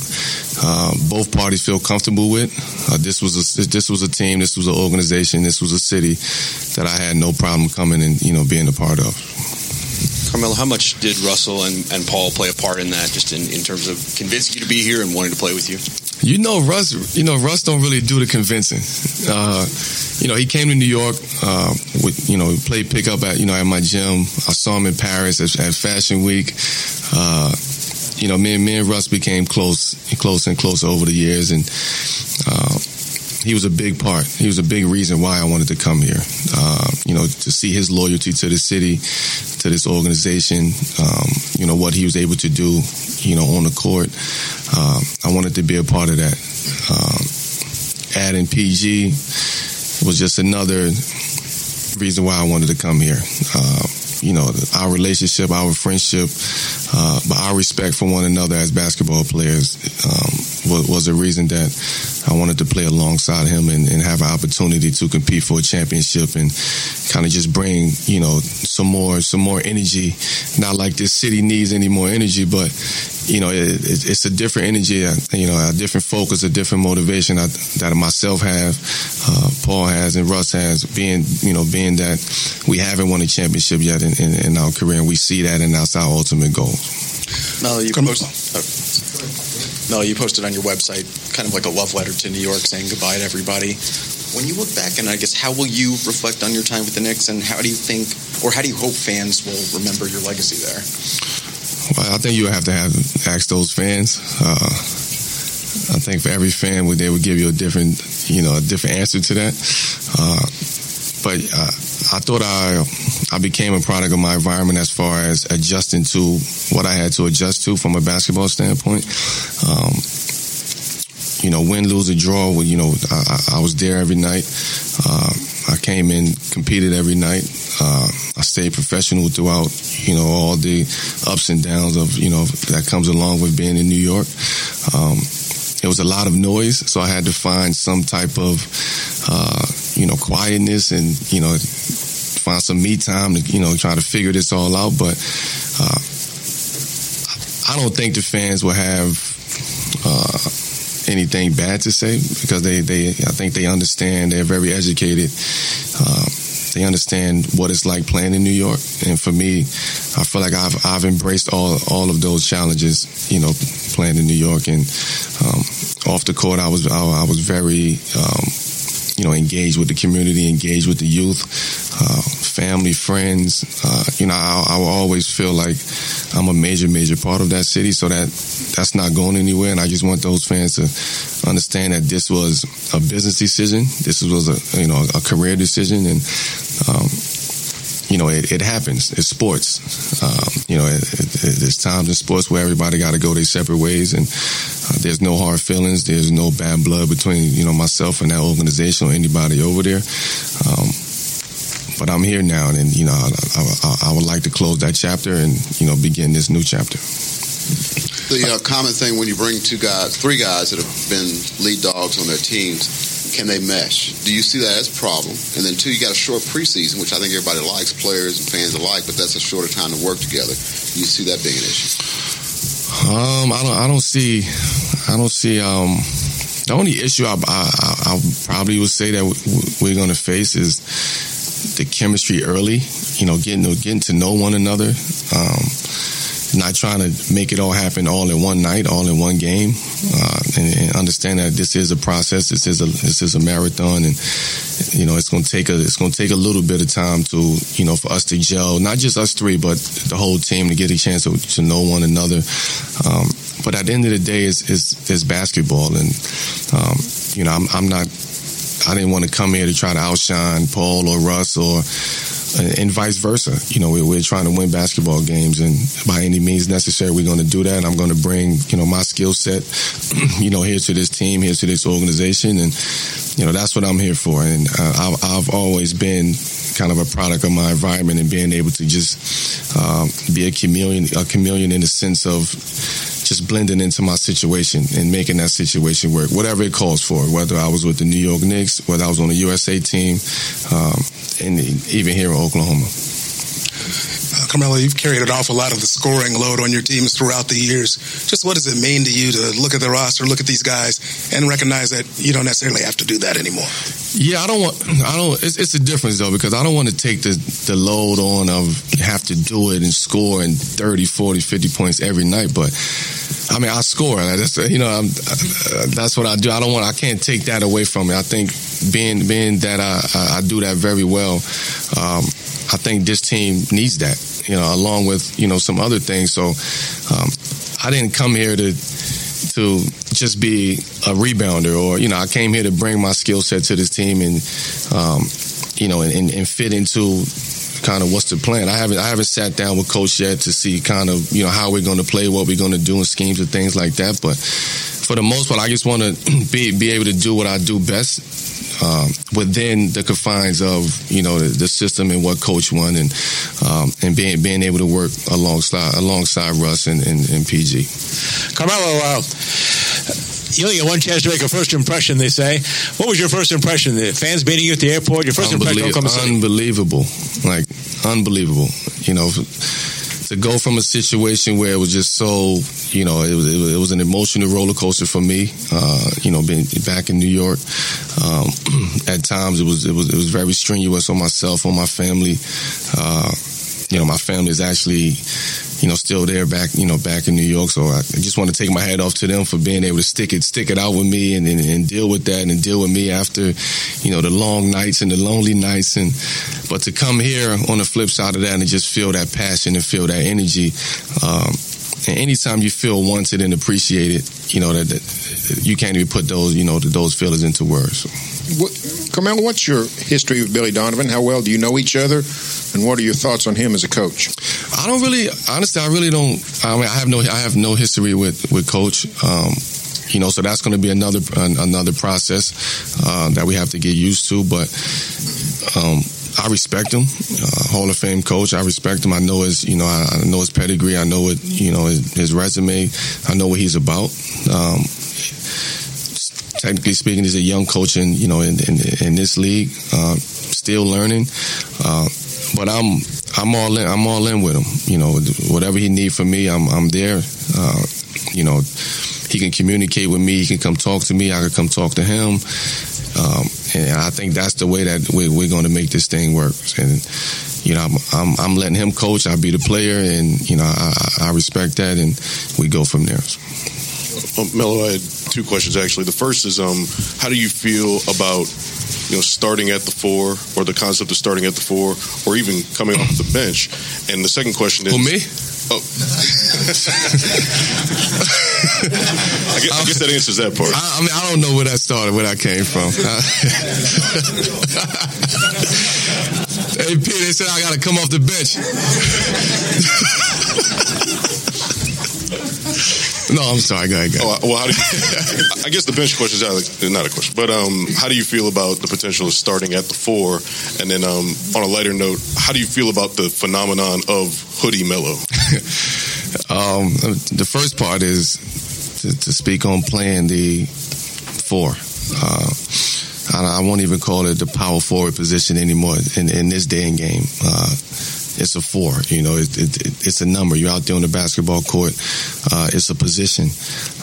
uh, both parties feel comfortable with. Uh, this was a this was a team, this was an organization, this was a city that I had no problem coming and you know being a part of. Carmelo, how much did Russell and, and Paul play a part in that, just in, in terms of convincing you to be here and wanting to play with you? You know, Russ. You know, Russ don't really do the convincing. Uh, you know, he came to New York. Uh, with you know, played pickup at you know at my gym. I saw him in Paris at, at Fashion Week. Uh, you know, me and me and Russ became close, and close and closer over the years, and uh, he was a big part. He was a big reason why I wanted to come here. Uh, you know, to see his loyalty to the city, to this organization. Um, you know what he was able to do. You know, on the court. Um, I wanted to be a part of that. Um, adding PG was just another reason why I wanted to come here. Uh, you know, our relationship, our friendship, uh, but our respect for one another as basketball players um, was, was, a reason that I wanted to play alongside him and, and, have an opportunity to compete for a championship and kind of just bring, you know, some more, some more energy. Not like this city needs any more energy, but you know, it, it, it's a different energy, uh, you know, a different focus, a different motivation that, that myself have, uh, Paul has, and Russ has. Being, you know, being that we haven't won a championship yet in, in, in our career, and we see that, and that's our ultimate goal. Mel, you posted. Oh, Mel, you posted on your website kind of like a love letter to New York, saying goodbye to everybody. When you look back, and I guess how will you reflect on your time with the Knicks, and how do you think, or how do you hope fans will remember your legacy there? Well, I think you have to have ask those fans. Uh, I think for every fan, they would give you a different, you know, a different answer to that. Uh, but uh, I thought I I became a product of my environment as far as adjusting to what I had to adjust to from a basketball standpoint. Um, you know, win, lose, or draw. Well, you know, I, I was there every night. Uh, I came in, competed every night. Uh, I stayed professional throughout, you know, all the ups and downs of, you know, that comes along with being in New York. Um, it was a lot of noise, so I had to find some type of, uh, you know, quietness and, you know, find some me time to, you know, try to figure this all out. But uh, I don't think the fans will have uh, anything bad to say because they, they, I think they understand. They're very educated. Uh, they understand what it's like playing in New York. And for me, I feel like I've I've embraced all all of those challenges. You know, playing in New York and um, off the court, I was I, I was very. Um, you know, engaged with the community, engaged with the youth, uh, family, friends. Uh, you know, I, I will always feel like I'm a major, major part of that city. So that that's not going anywhere. And I just want those fans to understand that this was a business decision. This was a you know a career decision, and um, you know it, it, happens. It's sports. Um, you know, it, it, there's times in sports where everybody got to go their separate ways, and Uh, there's no hard feelings. There's no bad blood between you know myself and that organization or anybody over there. Um, but I'm here now, and you know I, I, I, would like to close that chapter and you know begin this new chapter. The uh, common thing when you bring two guys, three guys that have been lead dogs on their teams, can they mesh? Do you see that as a problem? And then two, you got a short preseason, which I think everybody likes, players and fans alike, but that's a shorter time to work together. Do you see that being an issue? Um, I don't. I don't see. I don't see. Um, the only issue I, I, I probably would say that we're going to face is the chemistry early. You know, getting to, getting to know one another. Um, not trying to make it all happen all in one night, all in one game, uh, and, and, understand that this is a process. This is a this is a marathon, and you know it's going to take a it's going to take a little bit of time to you know for us to gel, not just us three, but the whole team to get a chance to, to know one another. Um, but at the end of the day, it's it's, basketball, and um, you know I'm, I'm not. I didn't want to come here to try to outshine Paul or Russ or and vice versa. You know, we're, trying to win basketball games, and by any means necessary, we're going to do that. I'm going to bring, you know, my skill set, you know, here to this team, here to this organization, and you know, that's what I'm here for. And uh, I've, I've, always been kind of a product of my environment and being able to just uh, be a chameleon, a chameleon in the sense of just blending into my situation and making that situation work, whatever it calls for. Whether I was with the New York Knicks, whether I was on the USA team, um, and even here in Oklahoma. Uh, Carmelo, you've carried an awful lot of the scoring load on your teams throughout the years. Just what does it mean to you to look at the roster, look at these guys, and recognize that you don't necessarily have to do that anymore? Yeah, I don't want. I don't. It's, it's a difference though because I don't want to take the the load on of have to do it and score and 30, 40, 50 points every night, but. I mean, I score. That's you know, I'm, that's what I do. I don't want. I can't take that away from me. I think being being that I, I do that very well, um, I think this team needs that, you know, along with, you know, some other things. So um, I didn't come here to to just be a rebounder or, you know, I came here to bring my skill set to this team and, um, you know, and, and fit into kind of what's the plan. I haven't I haven't sat down with coach yet to see kind of you know how we're going to play, what we're going to do, and schemes and things like that. But for the most part, I just want to be be able to do what I do best um, within the confines of you know the, the system and what coach won and um, and being being able to work alongside alongside Russ and, and, and PG. Carmelo, uh, you only get one chance to make a first impression. They say. What was your first impression? The fans meeting you at the airport. Your first impression? Unbelievable, like unbelievable. You know to go from a situation where it was just so, you know, it was, it was an emotional roller coaster for me. Uh, you know, being back in New York, um, at times it was it was it was very strenuous on myself, on my family. Uh, you know, my family is actually you know, still there back, you know, back in New York. So I just want to take my hat off to them for being able to stick it, stick it out with me and, and, and, deal with that and deal with me after, you know, the long nights and the lonely nights. And, but to come here on the flip side of that and just feel that passion and feel that energy, um, and anytime you feel wanted and appreciated, you know, that, that you can't even put those, you know, those feelings into words. What, Carmelo, what's your history with Billy Donovan? How well do you know each other? And what are your thoughts on him as a coach? I don't really, honestly, I really don't. I mean, I have no, I have no history with with Coach. Um, you know, so that's going to be another another process uh, that we have to get used to. But um, I respect him, uh, Hall of Fame coach. I respect him. I know his, you know, I, know his pedigree. I know what, you know, his, his resume. I know what he's about. Um, technically speaking, he's a young coach in, you know, in in, in this league, uh, still learning. Uh, but I'm I'm all in. I'm all in with him. You know, whatever he need from me, I'm I'm there. Uh, you know, he can communicate with me. He can come talk to me. I can come talk to him. Um, and I think that's the way that we're, we're going to make this thing work. And you know, I'm, I'm, I'm letting him coach. I'll be the player, and you know, I, I respect that, and we go from there. Um, Melo, I had two questions actually. The first is, um, how do you feel about you know, starting at the four or the concept of starting at the four or even coming off the bench? And the second question is. Who, me? Oh. I, guess, I, guess, that answers that part. I, I, mean, I don't know where that started, where that came from. hey, Peter, they said I got to come off the bench. No, I'm sorry. Go ahead. Go ahead. Oh, well, how do you, I guess the bench question is not a, question, but um, how do you feel about the potential of starting at the four? And then um, on a lighter note, how do you feel about the phenomenon of Hoodie Melo? um, the first part is to, to speak on playing the four. Uh, I, I, won't even call it the power forward position anymore in, in this day and game. Uh, it's a four. You know, it, it, it's a number. You're out there on the basketball court. Uh, it's a position.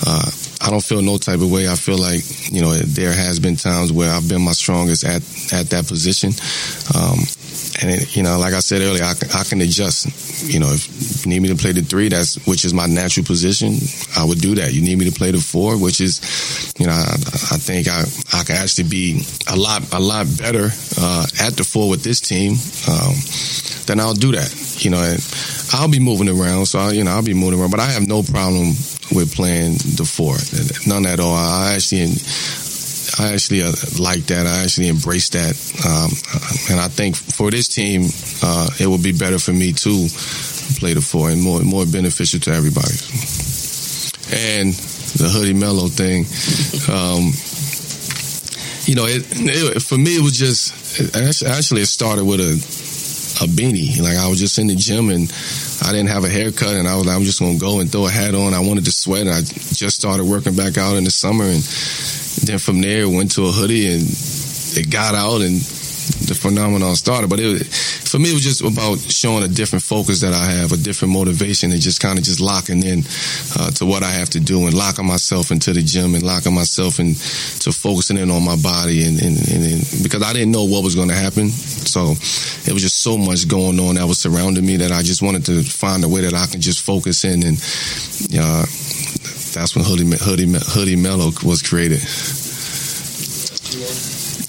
Uh, I don't feel no type of way. I feel like you know there has been times where I've been my strongest at at that position. Um, and it, you know, like I said earlier, I, I, can adjust. You know, if you need me to play the three, that's which is my natural position. I would do that. You need me to play the four, which is, you know, I, I think I I can actually be a lot a lot better uh, at the four with this team. Um, then I'll do that. You know, I'll be moving around, so I, you know I'll be moving around. But I have no problem with playing the four, none at all. I actually, I actually uh, like that. I actually embrace that, um, and I think for this team, uh, it would be better for me to play the four and more more beneficial to everybody. And the hoodie Melo thing, um, you know, it, it, for me it was just actually it started with a a beanie. Like I was just in the gym and I didn't have a haircut and I was like, I'm just to go and throw a hat on. I wanted to sweat and I just started working back out in the summer. And then from there went to a hoodie and it got out and the phenomenon started. But it, for me, it was just about showing a different focus that I have, a different motivation, and just kind of just locking in uh, to what I have to do and locking myself into the gym and locking myself into focusing in on my body and, and, and, and because I didn't know what was going to happen. So it was just so much going on that was surrounding me that I just wanted to find a way that I can just focus in and. Uh, that's when Hoodie, Hoodie, Hoodie Melo was created.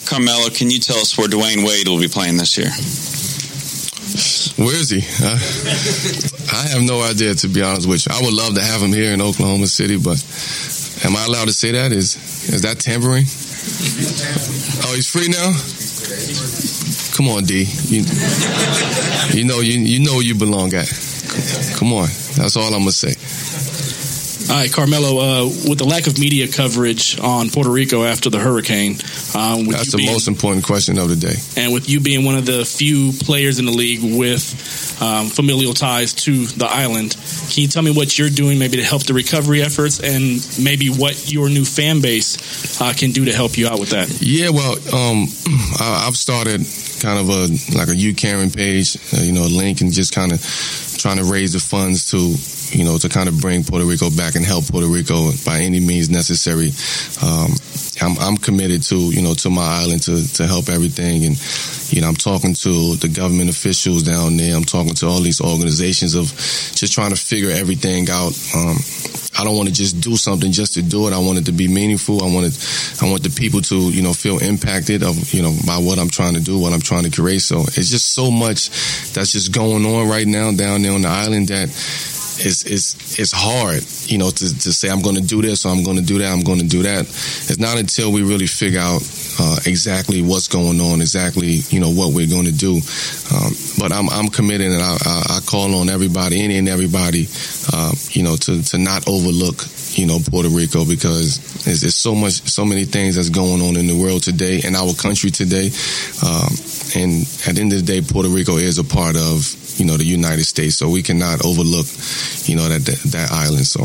Carmelo, can you tell us where Dwyane Wade will be playing this year? Where is he? I, I have no idea, to be honest with you. I would love to have him here in Oklahoma City, but am I allowed to say that? Is is that tampering? Oh, he's free now. Come on, D. You, you know you you know you belong at. Come on, that's all I'm gonna say. All right, Carmelo, uh, with the lack of media coverage on Puerto Rico after the hurricane, um, that's the being, most important question of the day. And with you being one of the few players in the league with um, familial ties to the island, can you tell me what you're doing maybe to help the recovery efforts and maybe what your new fan base uh, can do to help you out with that? Yeah, well, um, I've started kind of a like a YouCaring page, uh, you know, a link and just kind of trying to raise the funds to you know, to kind of bring Puerto Rico back and help Puerto Rico by any means necessary. Um, I'm, I'm, committed to, you know, to my island to, to help everything. And, you know, I'm talking to the government officials down there. I'm talking to all these organizations of just trying to figure everything out. Um, I don't want to just do something just to do it. I want it to be meaningful. I want it, I want the people to, you know, feel impacted of, you know, by what I'm trying to do, what I'm trying to create. So it's just so much that's just going on right now down there on the island that it's it's it's hard, you know, to, to say I'm going to do this or I'm going to do that, I'm going to do that. It's not until we really figure out uh, exactly what's going on, exactly you know what we're going to do. Um, but I'm I'm committed, and I, I, I, call on everybody, any and everybody, uh, you know, to to not overlook you know Puerto Rico because there's, there's, so much, so many things that's going on in the world today, in our country today, um, and at the end of the day, Puerto Rico is a part of you know, the United States. So we cannot overlook, you know, that that, that island. So,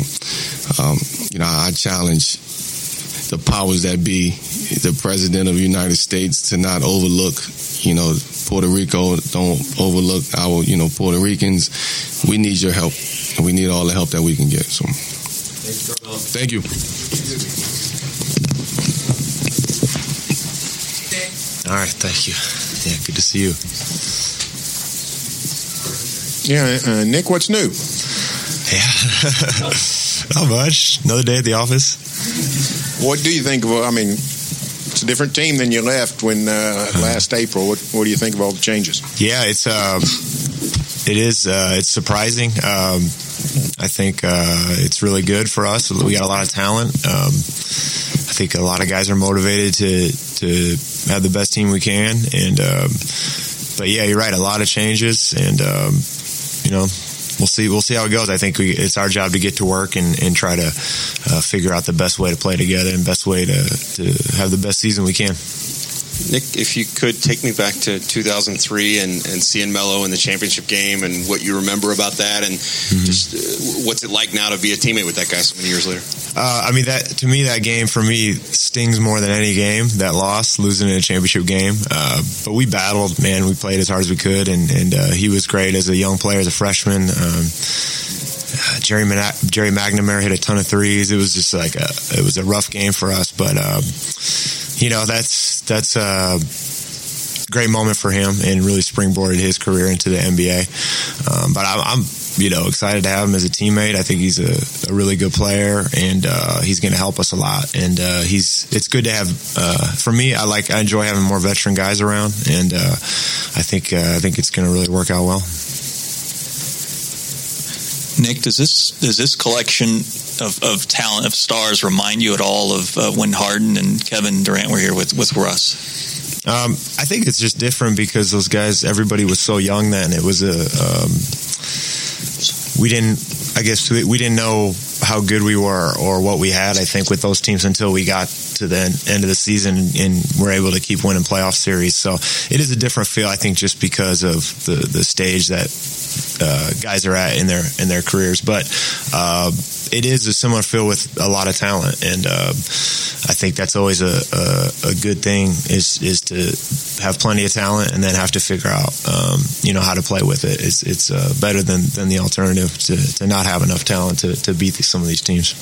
um, you know, I challenge the powers that be, the president of the United States, to not overlook, you know, Puerto Rico. Don't overlook our, you know, Puerto Ricans. We need your help. We need all the help that we can get. So, thank you. All right, thank you. Yeah, good to see you. Yeah, uh, Nick, what's new? Yeah, not much. Another day at the office. What do you think of? I mean, it's a different team than you left when uh, uh-huh. last April. What What do you think of all the changes? Yeah, it's um, it is uh, it's surprising. Um, I think uh, it's really good for us. We got a lot of talent. Um, I think a lot of guys are motivated to to have the best team we can, and um, but yeah, you're right. A lot of changes, and um, you know, we'll see. We'll see how it goes. I think we, it's our job to get to work and, and try to uh, figure out the best way to play together and best way to, to have the best season we can. Nick, if you could take me back to 2003 and, and seeing Melo in the championship game and what you remember about that, and mm-hmm. just uh, what's it like now to be a teammate with that guy so many years later? Uh, I mean, that to me, that game for me stings more than any game. That loss, losing in a championship game, uh, but we battled. Man, we played as hard as we could, and and uh, he was great as a young player, as a freshman. Um, Gerry Gerry McNamara hit a ton of threes. It was just like a, it was a rough game for us, but um, you know that's that's a great moment for him and really springboarded his career into the NBA. Um, but I'm, I'm, you know excited to have him as a teammate. I think he's a, a really good player and uh, he's going to help us a lot. And uh, he's it's good to have uh, for me. I like I enjoy having more veteran guys around, and uh, I think uh, I think it's going to really work out well. Nick, does this does this collection of, of talent of stars remind you at all of uh, when Harden and Kevin Durant were here with with Russ? Um, I think it's just different because those guys, everybody was so young then. It was a um, we didn't. I guess we, we didn't know how good we were or what we had. I think with those teams until we got to the end of the season and we're able to keep winning playoff series. So it is a different feel. I think just because of the the stage that uh, guys are at in their in their careers, but. Uh, it is a similar feel with a lot of talent, and uh, I think that's always a, a, a, good thing is is to have plenty of talent and then have to figure out um, you know how to play with it. It's it's uh, better than than the alternative to, to not have enough talent to, to beat some of these teams.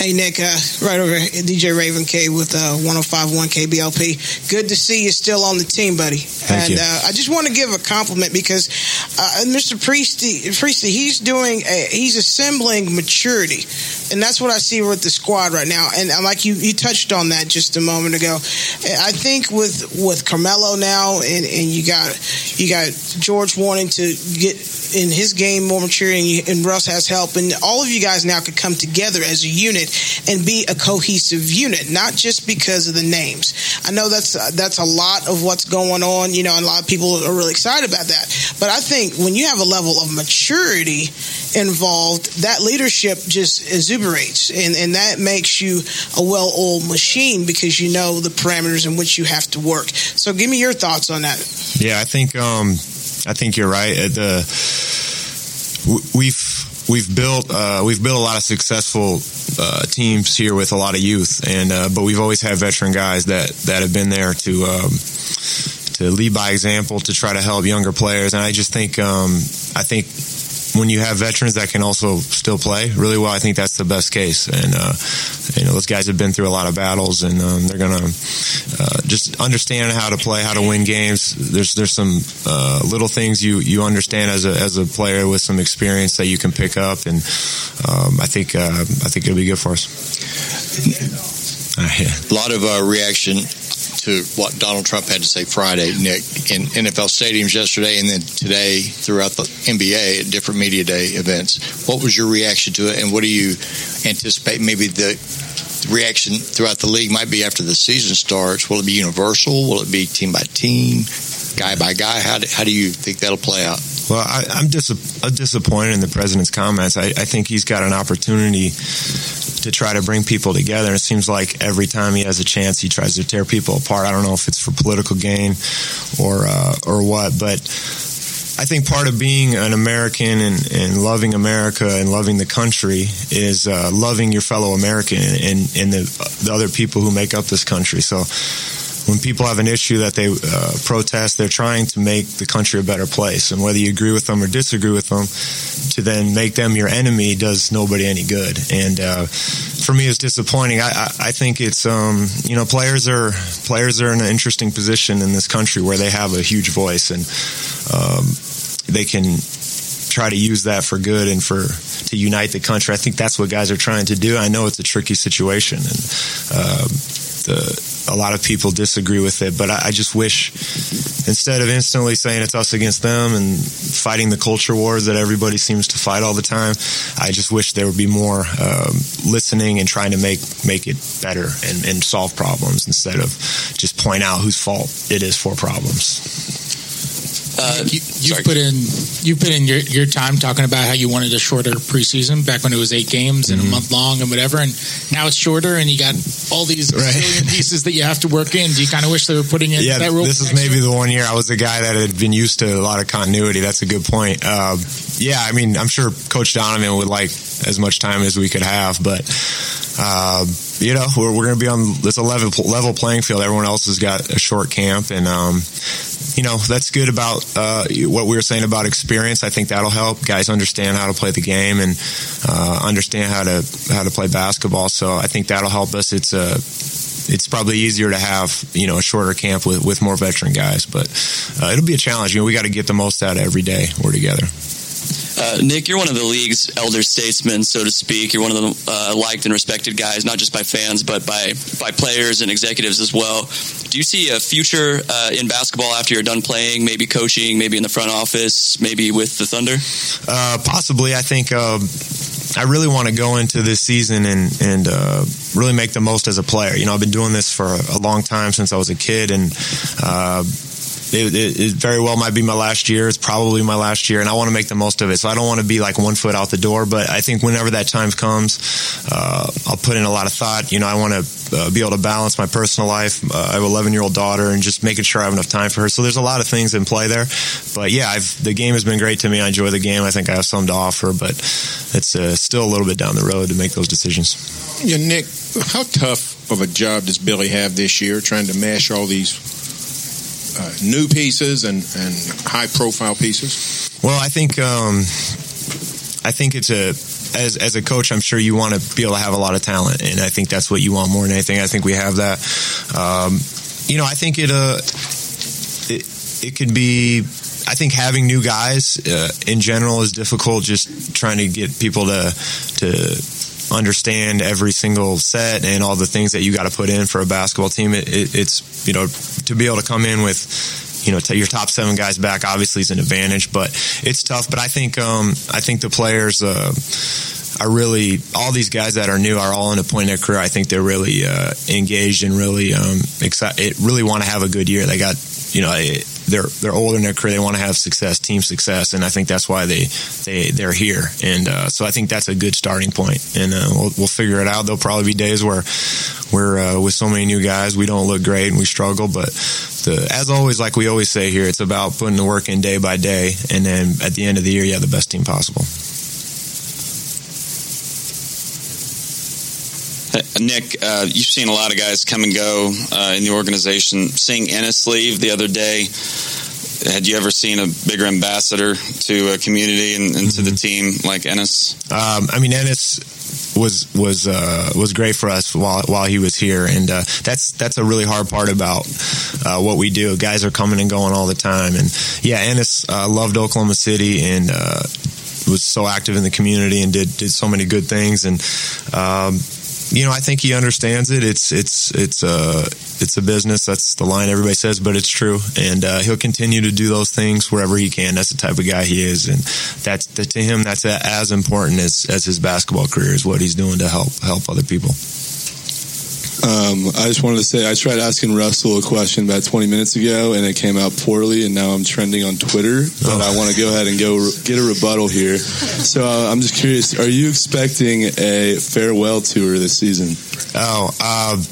Hey, Nick, uh, right over here, DJ Raven K with uh, 1051 KBLP. Good to see you still on the team, buddy. Thank and uh, I just want to give a compliment because uh, Mr. Presti, Presti, he's doing, a, he's assembling maturity. And that's what I see with the squad right now. And uh, like you, you touched on that just a moment ago. I think with with Carmelo now, and, and you got you got George wanting to get in his game more mature, and, you, and Russ has help, and all of you guys now could come together as a unit and be a cohesive unit, not just because of the names. I know that's uh, that's a lot of what's going on, you know, and a lot of people are really excited about that. But I think when you have a level of maturity involved, that leadership just exuberates, and and that makes you a well-oiled machine because you know the parameters in which you have to work. So, give me your thoughts on that. Yeah, I think um, I think you're right. Uh, the we've we've built uh, we've built a lot of successful uh, teams here with a lot of youth, and uh, but we've always had veteran guys that that have been there to. Um, to lead by example, to try to help younger players, and I just think um, I think when you have veterans that can also still play really well, I think that's the best case. And uh, you know, those guys have been through a lot of battles, and um, they're gonna uh, just understand how to play, how to win games. There's there's some uh, little things you you understand as a as a player with some experience that you can pick up, and um, I think uh, I think it'll be good for us. A lot of uh, reaction to what Donald Trump had to say Friday, Nick, in NFL stadiums yesterday and then today throughout the NBA at different media day events. What was your reaction to it, and what do you anticipate maybe the reaction throughout the league might be after the season starts? Will it be universal? Will it be team by team, guy by guy? How do, how do you think that'll play out? Well, I, am dis- disappointed in the president's comments. I, I think he's got an opportunity to try to bring people together. And it seems like every time he has a chance, he tries to tear people apart. I don't know if it's for political gain or uh, or what, but I think part of being an American and, and loving America and loving the country is uh, loving your fellow American and, and the, the other people who make up this country. So when people have an issue that they uh, protest, they're trying to make the country a better place. And whether you agree with them or disagree with them, to then make them your enemy does nobody any good. And uh, for me, it's disappointing. I, I, I think it's um, you know players are players are in an interesting position in this country where they have a huge voice and um, they can try to use that for good and for to unite the country. I think that's what guys are trying to do. I know it's a tricky situation and. Uh, the a lot of people disagree with it, but I, I, just wish instead of instantly saying it's us against them and fighting the culture wars that everybody seems to fight all the time, I just wish there would be more um, listening and trying to make make it better and, and solve problems instead of just point out whose fault it is for problems. Uh, you, have put in you've put in your, your time talking about how you wanted a shorter preseason back when it was eight games and mm-hmm. a month long and whatever, and now it's shorter and you got all these right. pieces that you have to work in. Do you kind of wish they were putting in yeah, that rule? This is maybe the one year I was a guy that had been used to a lot of continuity. That's a good point. Uh, yeah, I mean, I'm sure Coach Donovan would like as much time as we could have, but. Uh, you know, we're, we're going to be on this level, level playing field. Everyone else has got a short camp, and um, you know that's good about uh, what we were saying about experience. I think that'll help guys understand how to play the game and uh, understand how to how to play basketball. So I think that'll help us. It's a it's probably easier to have you know a shorter camp with, with more veteran guys, but uh, it'll be a challenge. You know, we got to get the most out of every day we're together. Uh, Nick, you're one of the league's elder statesmen, so to speak. You're one of the uh, liked and respected guys, not just by fans, but by by players and executives as well. Do you see a future uh, in basketball after you're done playing? Maybe coaching, maybe in the front office, maybe with the Thunder? Uh, possibly. I think. Um, I really want to go into this season and and uh, really make the most as a player. You know, I've been doing this for a long time since I was a kid, and uh, it, it, very well might be my last year. It's probably my last year, and I want to make the most of it. So I don't want to be like one foot out the door. But I think whenever that time comes, uh, I'll put in a lot of thought. You know, I want to uh, be able to balance my personal life. Uh, I have an 11 year old daughter, and just making sure I have enough time for her. So there's a lot of things in play there. But yeah, I've, the game has been great to me. I enjoy the game. I think I have something to offer, but it's uh, still a little bit down the road to make those decisions. Yeah, Nick, how tough of a job does Billy have this year, trying to mash all these uh, new pieces and, and high profile pieces? Well, I think um, I think it's a as as a coach, I'm sure you want to be able to have a lot of talent, and I think that's what you want more than anything. I think we have that. Um, you know, I think it uh it, it can be. I think having new guys uh, in general is difficult. Just trying to get people to to understand every single set and all the things that you got to put in for a basketball team. It, it, it's you know to be able to come in with you know your top seven guys back obviously is an advantage, but it's tough. But I think um, I think the players. Uh, are really all these guys that are new are all in a point in their career. I think they're really uh, engaged and really um, excited. Really want to have a good year. They got you know they're they're older in their career. They want to have success, team success, and I think that's why they they they're here. And uh, so I think that's a good starting point. And uh, we'll we'll figure it out. There'll probably be days where we're uh, with so many new guys, we don't look great and we struggle. But the, as always, like we always say here, it's about putting the work in day by day, and then at the end of the year, you have the best team possible. Nick, uh, you've seen a lot of guys come and go uh, in the organization. Seeing Enes leave the other day, had you ever seen a bigger ambassador to a community and, and to the mm-hmm. team like Enes? Um, I mean, Enes was was uh, was great for us while while he was here, and uh, that's that's a really hard part about uh, what we do. Guys are coming and going all the time, and yeah, Enes uh, loved Oklahoma City and uh, was so active in the community and did did so many good things, and um, you know, I think he understands it. It's it's it's a uh, it's a business. That's the line everybody says, but it's true. And uh, he'll continue to do those things wherever he can. That's the type of guy he is, and that's to him that's as important as as his basketball career is what he's doing to help help other people. Um, I just wanted to say I tried asking Russell a question about 20 minutes ago, and it came out poorly, and now I'm trending on Twitter. But oh. I want to go ahead and go re- get a rebuttal here. So uh, I'm just curious: Are you expecting a farewell tour this season? Oh. Uh,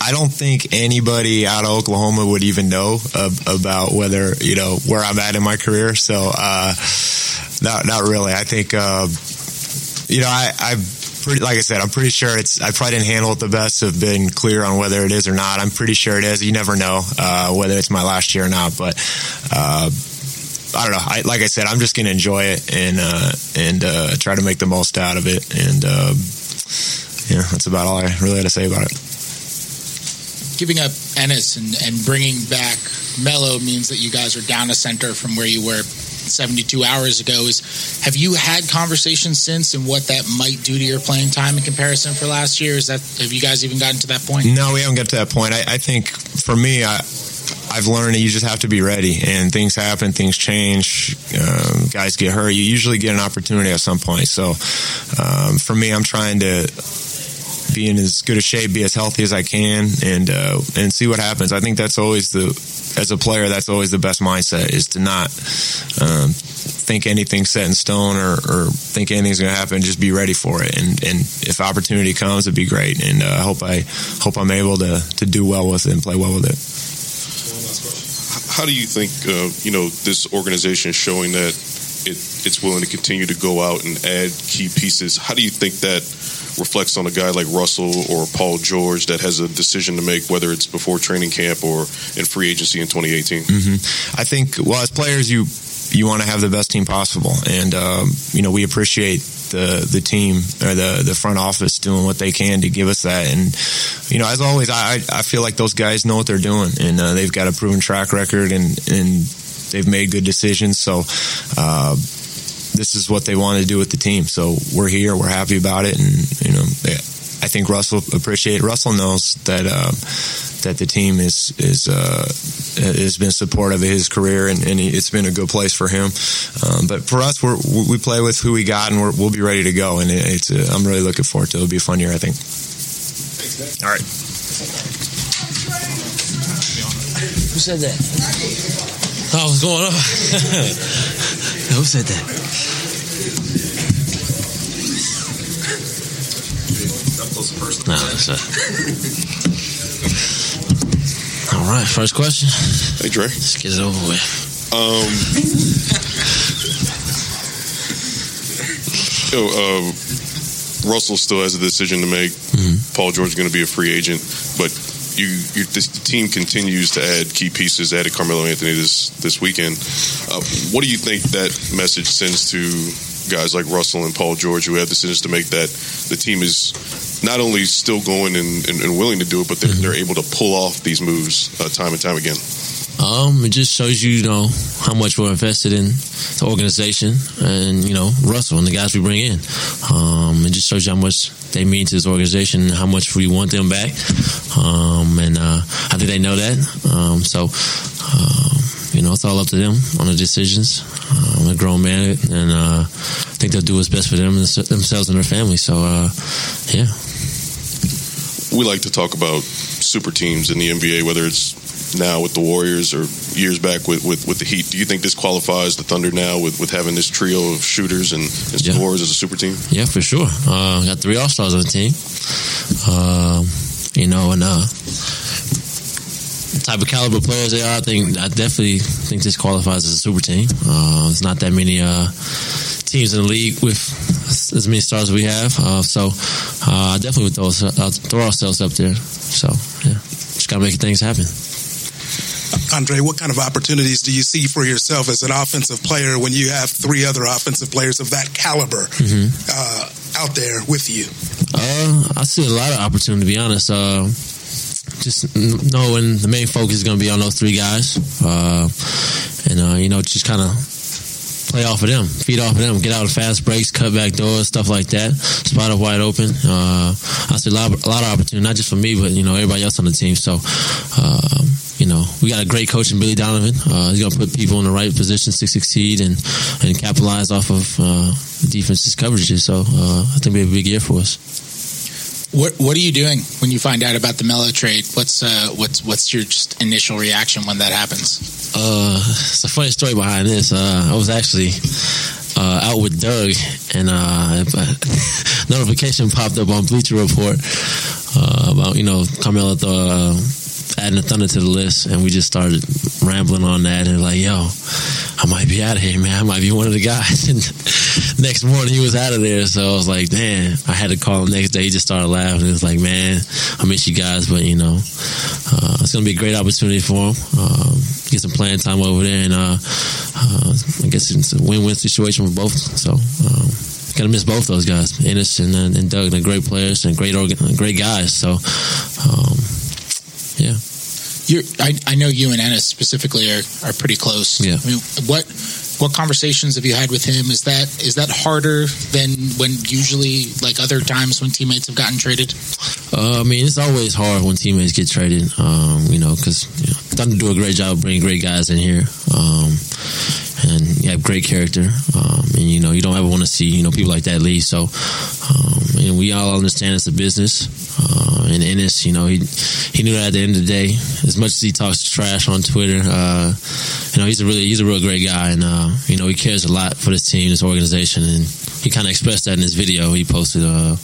I don't think anybody out of Oklahoma would even know uh, about whether you know where I'm at in my career. So, uh, not not really. I think uh, you know I, I've pretty, like I said, I'm pretty sure it's. I probably didn't handle it the best. Have been clear on whether it is or not. I'm pretty sure it is. You never know uh, whether it's my last year or not, but. Uh, I don't know. I, like I said, I'm just going to enjoy it and uh, and uh, try to make the most out of it. And uh, yeah, that's about all I really had to say about it. Giving up Enes and, and bringing back Melo means that you guys are down a center from where you were 72 hours ago is have you had conversations since and what that might do to your playing time in comparison for last year? Is that have you guys even gotten to that point? No, we haven't got to that point. I, I think for me, I, I've learned that you just have to be ready, and things happen, things change, um, guys get hurt. You usually get an opportunity at some point. So, um, for me, I'm trying to be in as good a shape, be as healthy as I can, and uh, and see what happens. I think that's always the as a player, that's always the best mindset is to not um, think anything's set in stone or, or think anything's going to happen. Just be ready for it, and and if opportunity comes, it'd be great. And uh, I hope I hope I'm able to to do well with it and play well with it. How do you think uh, you know this organization is showing that it, it's willing to continue to go out and add key pieces? How do you think that reflects on a guy like Russell or Paul George that has a decision to make, whether it's before training camp or in free agency in 2018? Mm-hmm. I think, well, as players, you you want to have the best team possible, and um, you know we appreciate the the team or the the front office doing what they can to give us that. And you know, as always, I I feel like those guys know what they're doing, and uh, they've got a proven track record, and and they've made good decisions. So. Uh, this is what they want to do with the team. So we're here. We're happy about it, and you know, I think Russell appreciate. Russell knows that uh, that the team is is uh, has been supportive of his career, and, and he, it's been a good place for him. Um, but for us, we're, we play with who we got, and we will be ready to go. And it, it's uh, I'm really looking forward to. it. It'll be a fun year, I think. Thanks, All right. Who said that? Oh, what's going on? Who said that? No, that's it. All right, first question. Hey, Dre. Let's get it over with. Um, know, uh, Russell still has a decision to make. Mm-hmm. Paul George is going to be a free agent, but you, you this, the team continues to add key pieces. Added Carmelo Anthony this this weekend. Uh, what do you think that message sends to guys like Russell and Paul George who have decisions to make? That the team is not only still going and, and, and willing to do it, but they're, Mm-hmm. they're able to pull off these moves uh, time and time again. Um, it just shows you, you know, how much we're invested in the organization and, you know, Russell and the guys we bring in. Um, it just shows you how much they mean to this organization and how much we want them back. Um, and, uh, I think they know that. Um, so, um, you know, it's all up to them on the decisions. Uh, I'm a grown man and, uh, I think they'll do what's best for them themselves and their family. So, uh, yeah. we like to talk about super teams in the NBA, whether it's now with the Warriors or years back with, with, with the Heat. Do you think this qualifies the Thunder now with, with having this trio of shooters and, and scorers as a super team? Yeah, for sure. Uh, got three All Stars on the team. Um, you know, and uh, the type of caliber players they are, I think I definitely think this qualifies as a super team. Uh, there's not that many uh, teams in the league with as many stars as we have. Uh, so uh, I definitely would throw, uh, throw ourselves up there. So yeah, just gotta make things happen. Andre, what kind of opportunities do you see for yourself as an offensive player when you have three other offensive players of that caliber Mm-hmm. uh, out there with you? Uh, I see a lot of opportunity. To be honest, uh, just knowing the main focus is going to be on those three guys, uh, and uh, you know, just kind of play off of them, feed off of them, get out of fast breaks, cut back doors, stuff like that. Spot up wide open. Uh, I see a lot, a lot of opportunity, not just for me, but you know, everybody else on the team. So. Um, you know, we got a great coach in Billy Donovan. Uh, he's going to put people in the right positions to succeed and, and capitalize off of uh, the defense's coverages. So uh, I think it'll be a big year for us. What What are you doing when you find out about the Melo trade? What's uh, what's what's your just initial reaction when that happens? Uh, it's a funny story behind this. Uh, I was actually uh, out with Doug, and uh, notification popped up on Bleacher Report uh, about you know Carmelo uh, adding the Thunder to the list, and we just started rambling on that, and like, yo, I might be out of here, man. I might be one of the guys. And next morning, he was out of there, so I was like, damn. I had to call him next day. He just started laughing. It was like, man, I miss you guys, but you know, uh, it's gonna be a great opportunity for him. Um, get some playing time over there, and uh, uh, I guess it's a win-win situation for both. So. Um, Gonna miss both those guys, Enes and, uh, and Doug. They're great players and great, organ- great guys. So, um. You're, I, I know you and Enes specifically are, are pretty close. Yeah. I mean, what what conversations have you had with him? Is that is that harder than when usually like other times when teammates have gotten traded? Uh, I mean, it's always hard when teammates get traded, um, you know, because you know, Thunder do a great job bringing great guys in here. Um, and you have great character. Um, and, you know, you don't ever want to see, you know, people like that leave. So, um, and we all understand it's a business. Uh, and Enes, you know, he he knew that at the end of the day. As much as he talks trash on Twitter, uh, you know, he's a really he's a real great guy, and uh, you know, he cares a lot for this team, this organization, and he kind of expressed that in his video he posted uh,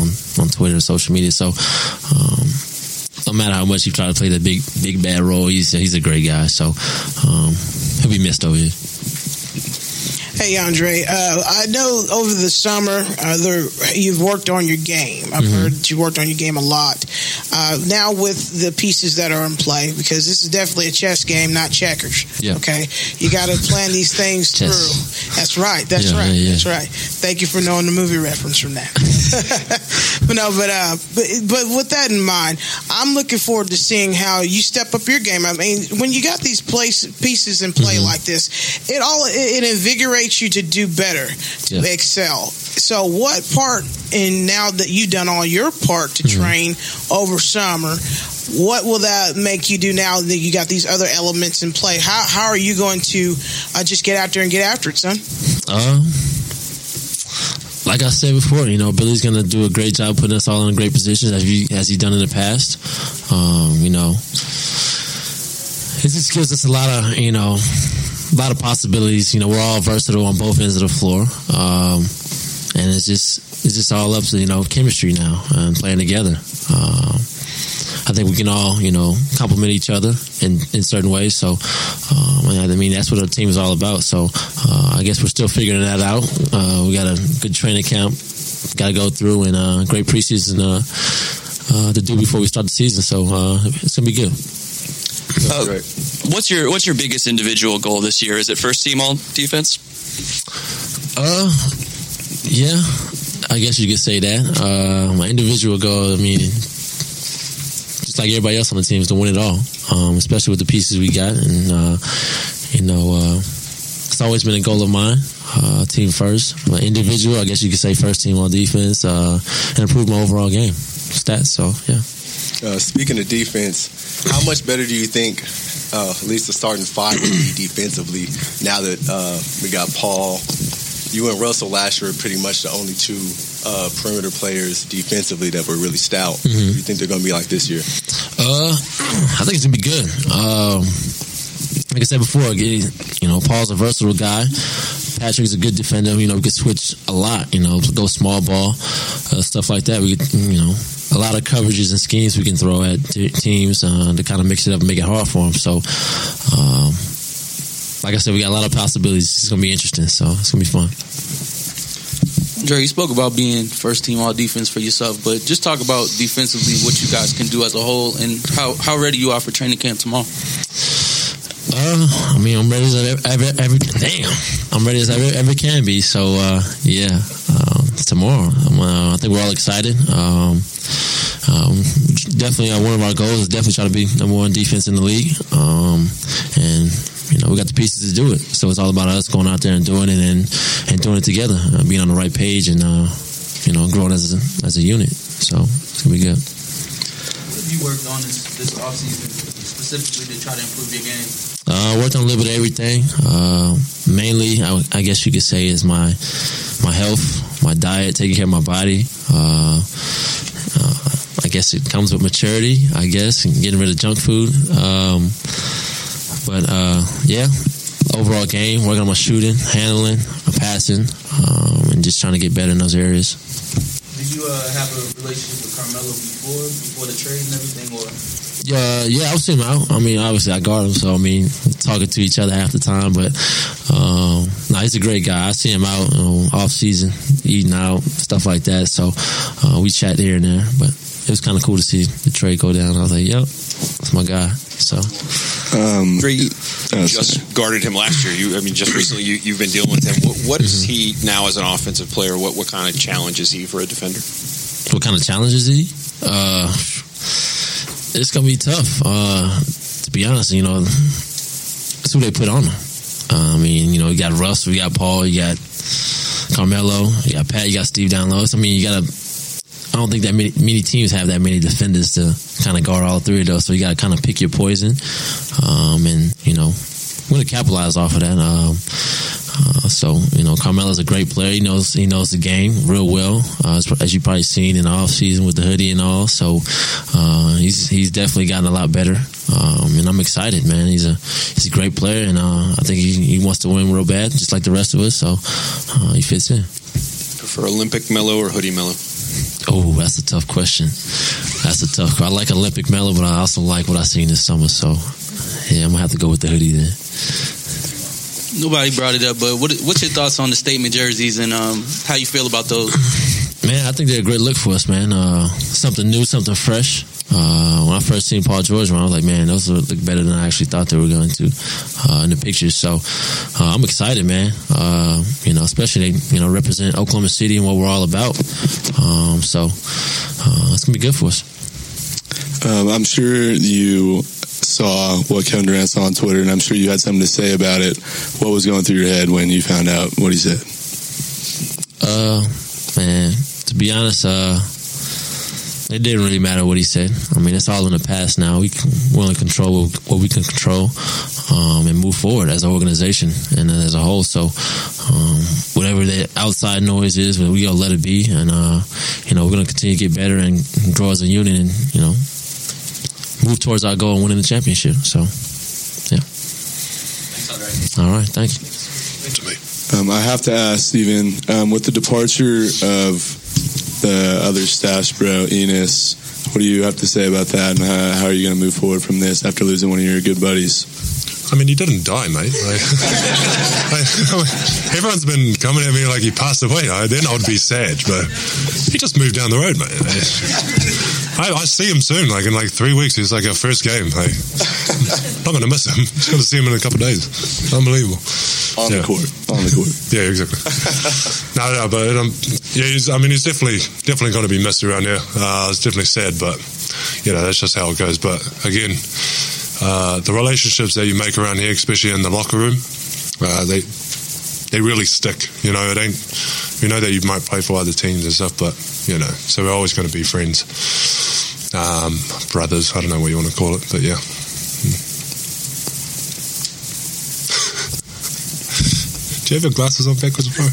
on on Twitter and social media. So. Um, no matter how much he try to play the big, big bad role, he's he's a great guy. So um, he'll be missed over here. Hey Andre, uh, I know over the summer uh, there, you've worked on your game. I've Mm-hmm. heard you worked on your game a lot. Uh, now with the pieces that are in play, because this is definitely a chess game, not checkers. Yeah. Okay, you got to plan these things through. That's right. That's Yeah, right. yeah, yeah. That's right. Thank you for knowing the movie reference from that. but no, but uh, but but with that in mind, I'm looking forward to seeing how you step up your game. I mean, when you got these place pieces in play Mm-hmm. like this, it all it, it invigorates you to do better, to Yeah. excel. So, what part, and now that you've done all your part to Mm-hmm. train over summer, what will that make you do now that you got these other elements in play? How how are you going to uh, just get out there and get after it, son? Uh, like I said before, you know, Billy's gonna do a great job putting us all in great positions as he as he done in the past. Um, you know, it just gives us a lot of you know, a lot of possibilities. You know, we're all versatile on both ends of the floor, um, and it's just it's just all up to you know chemistry now and playing together. Um, I think we can all, you know, complement each other in, in certain ways. So, um, I mean, that's what our team is all about. So, uh, I guess we're still figuring that out. Uh, we got a good training camp, got to go through, and uh, great preseason uh, uh, to do before we start the season. So, uh, it's gonna be good. Uh, what's your What's your biggest individual goal this year? Is it first team all defense? Uh, yeah, I guess you could say that. Uh, my individual goal, I mean, just like everybody else on the team, is to win it all. Um, especially with the pieces we got, and uh, you know, uh, it's always been a goal of mine. Uh, team first, my individual, I guess you could say first team on defense, uh, and improve my overall game stats. So yeah. Uh, speaking of defense, how much better do you think, uh, at least the starting five will be defensively now that uh, we got Paul? You and Russell last year were pretty much the only two uh, perimeter players defensively that were really stout. Mhm. Do you think they're going to be like this year? Uh, I think it's gonna be good. Um, like I said before, you know, Paul's a versatile guy. Patrick's a good defender. You know, we could switch a lot. You know, go small ball, uh, stuff like that. We, you know, a lot of coverages and schemes we can throw at t- teams uh, to kind of mix it up and make it hard for them. So, um, like I said, we got a lot of possibilities. It's gonna be interesting. So it's gonna be fun. Dre, you spoke about being first team all defense for yourself, but just talk about defensively what you guys can do as a whole and how, how ready you are for training camp tomorrow. Uh, I mean, I'm ready as I ever, ever, ever damn, I'm ready as I ever, ever can be. So, uh, yeah, um, tomorrow. Uh, I think we're all excited. Um, um, definitely, uh, one of our goals is definitely try to be number one defense in the league. Um, and you know, we got the pieces to do it. So it's all about us going out there and doing it and and doing it together, uh, being on the right page, and uh, you know, growing as a, as a unit. So it's gonna be good. What have you worked on this, this offseason specifically to try to improve your game? Uh, worked on a little bit of everything. Uh, mainly, I, I guess you could say, is my my health, my diet, taking care of my body. Uh, uh, I guess it comes with maturity. I guess and getting rid of junk food. Um, but uh, yeah, overall game, working on my shooting, handling, my passing, um, and just trying to get better in those areas. Did you uh, have a relationship with Carmelo before before the trade and everything, or Yeah, yeah, I've seen him out. I mean, obviously I guard him, so I mean, talking to each other half the time. But um, no, he's a great guy. I see him out um, off season, eating out, stuff like that. So uh, we chat here and there. But it was kind of cool to see the trade go down. I was like, "Yep, that's my guy." So um, Dre, you just guarded him last year. You, I mean, just recently you, you've been dealing with him. What, what is he now as an offensive player? What what kind of challenge is he for a defender? what kind of challenge is he? Uh, it's gonna be tough. Uh, to be honest, you know, that's who they put on. Uh, I mean, you know, you got Russ, you got Paul, you got Carmelo, you got Pat, you got Steve down low. So, I mean, you got to. I don't think that many, many teams have that many defenders to kind of guard all three of those. So you got to kind of pick your poison, um, and you know, we're gonna capitalize off of that. Um, Uh, so you know, Carmelo's a great player. He knows he knows the game real well, uh, as, as you probably seen in the off season with the hoodie and all. So uh, he's he's definitely gotten a lot better, um, and I'm excited, man. He's a he's a great player, and uh, I think he, he wants to win real bad, just like the rest of us. So uh, he fits in. Prefer Olympic Melo or hoodie Melo? Oh, that's a tough question. That's a tough. I like Olympic Melo, but I also like what I seen this summer. So yeah, I'm gonna have to go with the hoodie then. Nobody brought it up, but what, what's your thoughts on the statement jerseys and um, how you feel about those? Man, I think they're a great look for us, man. Uh, something new, something fresh. Uh, when I first seen Paul George, I was like, man, those look better than I actually thought they were going to uh, in the pictures. So uh, I'm excited, man. Uh, you know, especially they, you know represent Oklahoma City and what we're all about. Um, so uh, it's gonna be good for us. Um, I'm sure you saw what Kevin Durant saw on Twitter, and I'm sure you had something to say about it. What was going through your head when you found out what he said? Uh, man, to be honest, uh, it didn't really matter what he said. I mean, it's all in the past now. We can, we only control what we can control um, and move forward as an organization and as a whole. So, um, whatever the outside noise is, we gotta let it be, and uh, you know, we're gonna continue to get better and grow as a unit, and you know, move towards our goal of winning the championship. So, yeah. All right, thank you. Um, I have to ask, Steven, um, with the departure of the other stash bro, Enes, what do you have to say about that, and how, how are you going to move forward from this after losing one of your good buddies? I mean, he didn't die, mate. Like, I, everyone's been coming at me like he passed away. I, then I'd be sad, but he just moved down the road, mate. I, I see him soon, like in like three weeks. He's like our first game. Like, not going to miss him. I'm just going to see him in a couple of days. Unbelievable. On the court. On the court. Yeah, exactly. no, no, but um, yeah, I mean, he's definitely definitely going to be missed around here. Uh, it's definitely sad, but you know that's just how it goes. But again, uh, the relationships that you make around here, especially in the locker room, uh, they they really stick. You know, it ain't. We know that you might play for other teams and stuff, but you know, so we're always going to be friends, um, brothers. I don't know what you want to call it, but yeah. Do you have your glasses on backwards, bro? I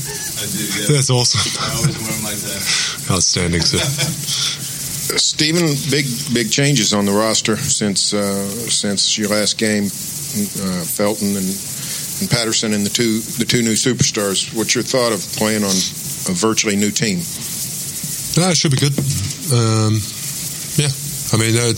do, yeah. That's awesome. I always wear them like that. Outstanding, sir. Steven, big big changes on the roster since uh, since your last game. Uh, Felton and, and Patterson and the two the two new superstars. What's your thought of playing on a virtually new team? No, it should be good. Um, I mean, uh,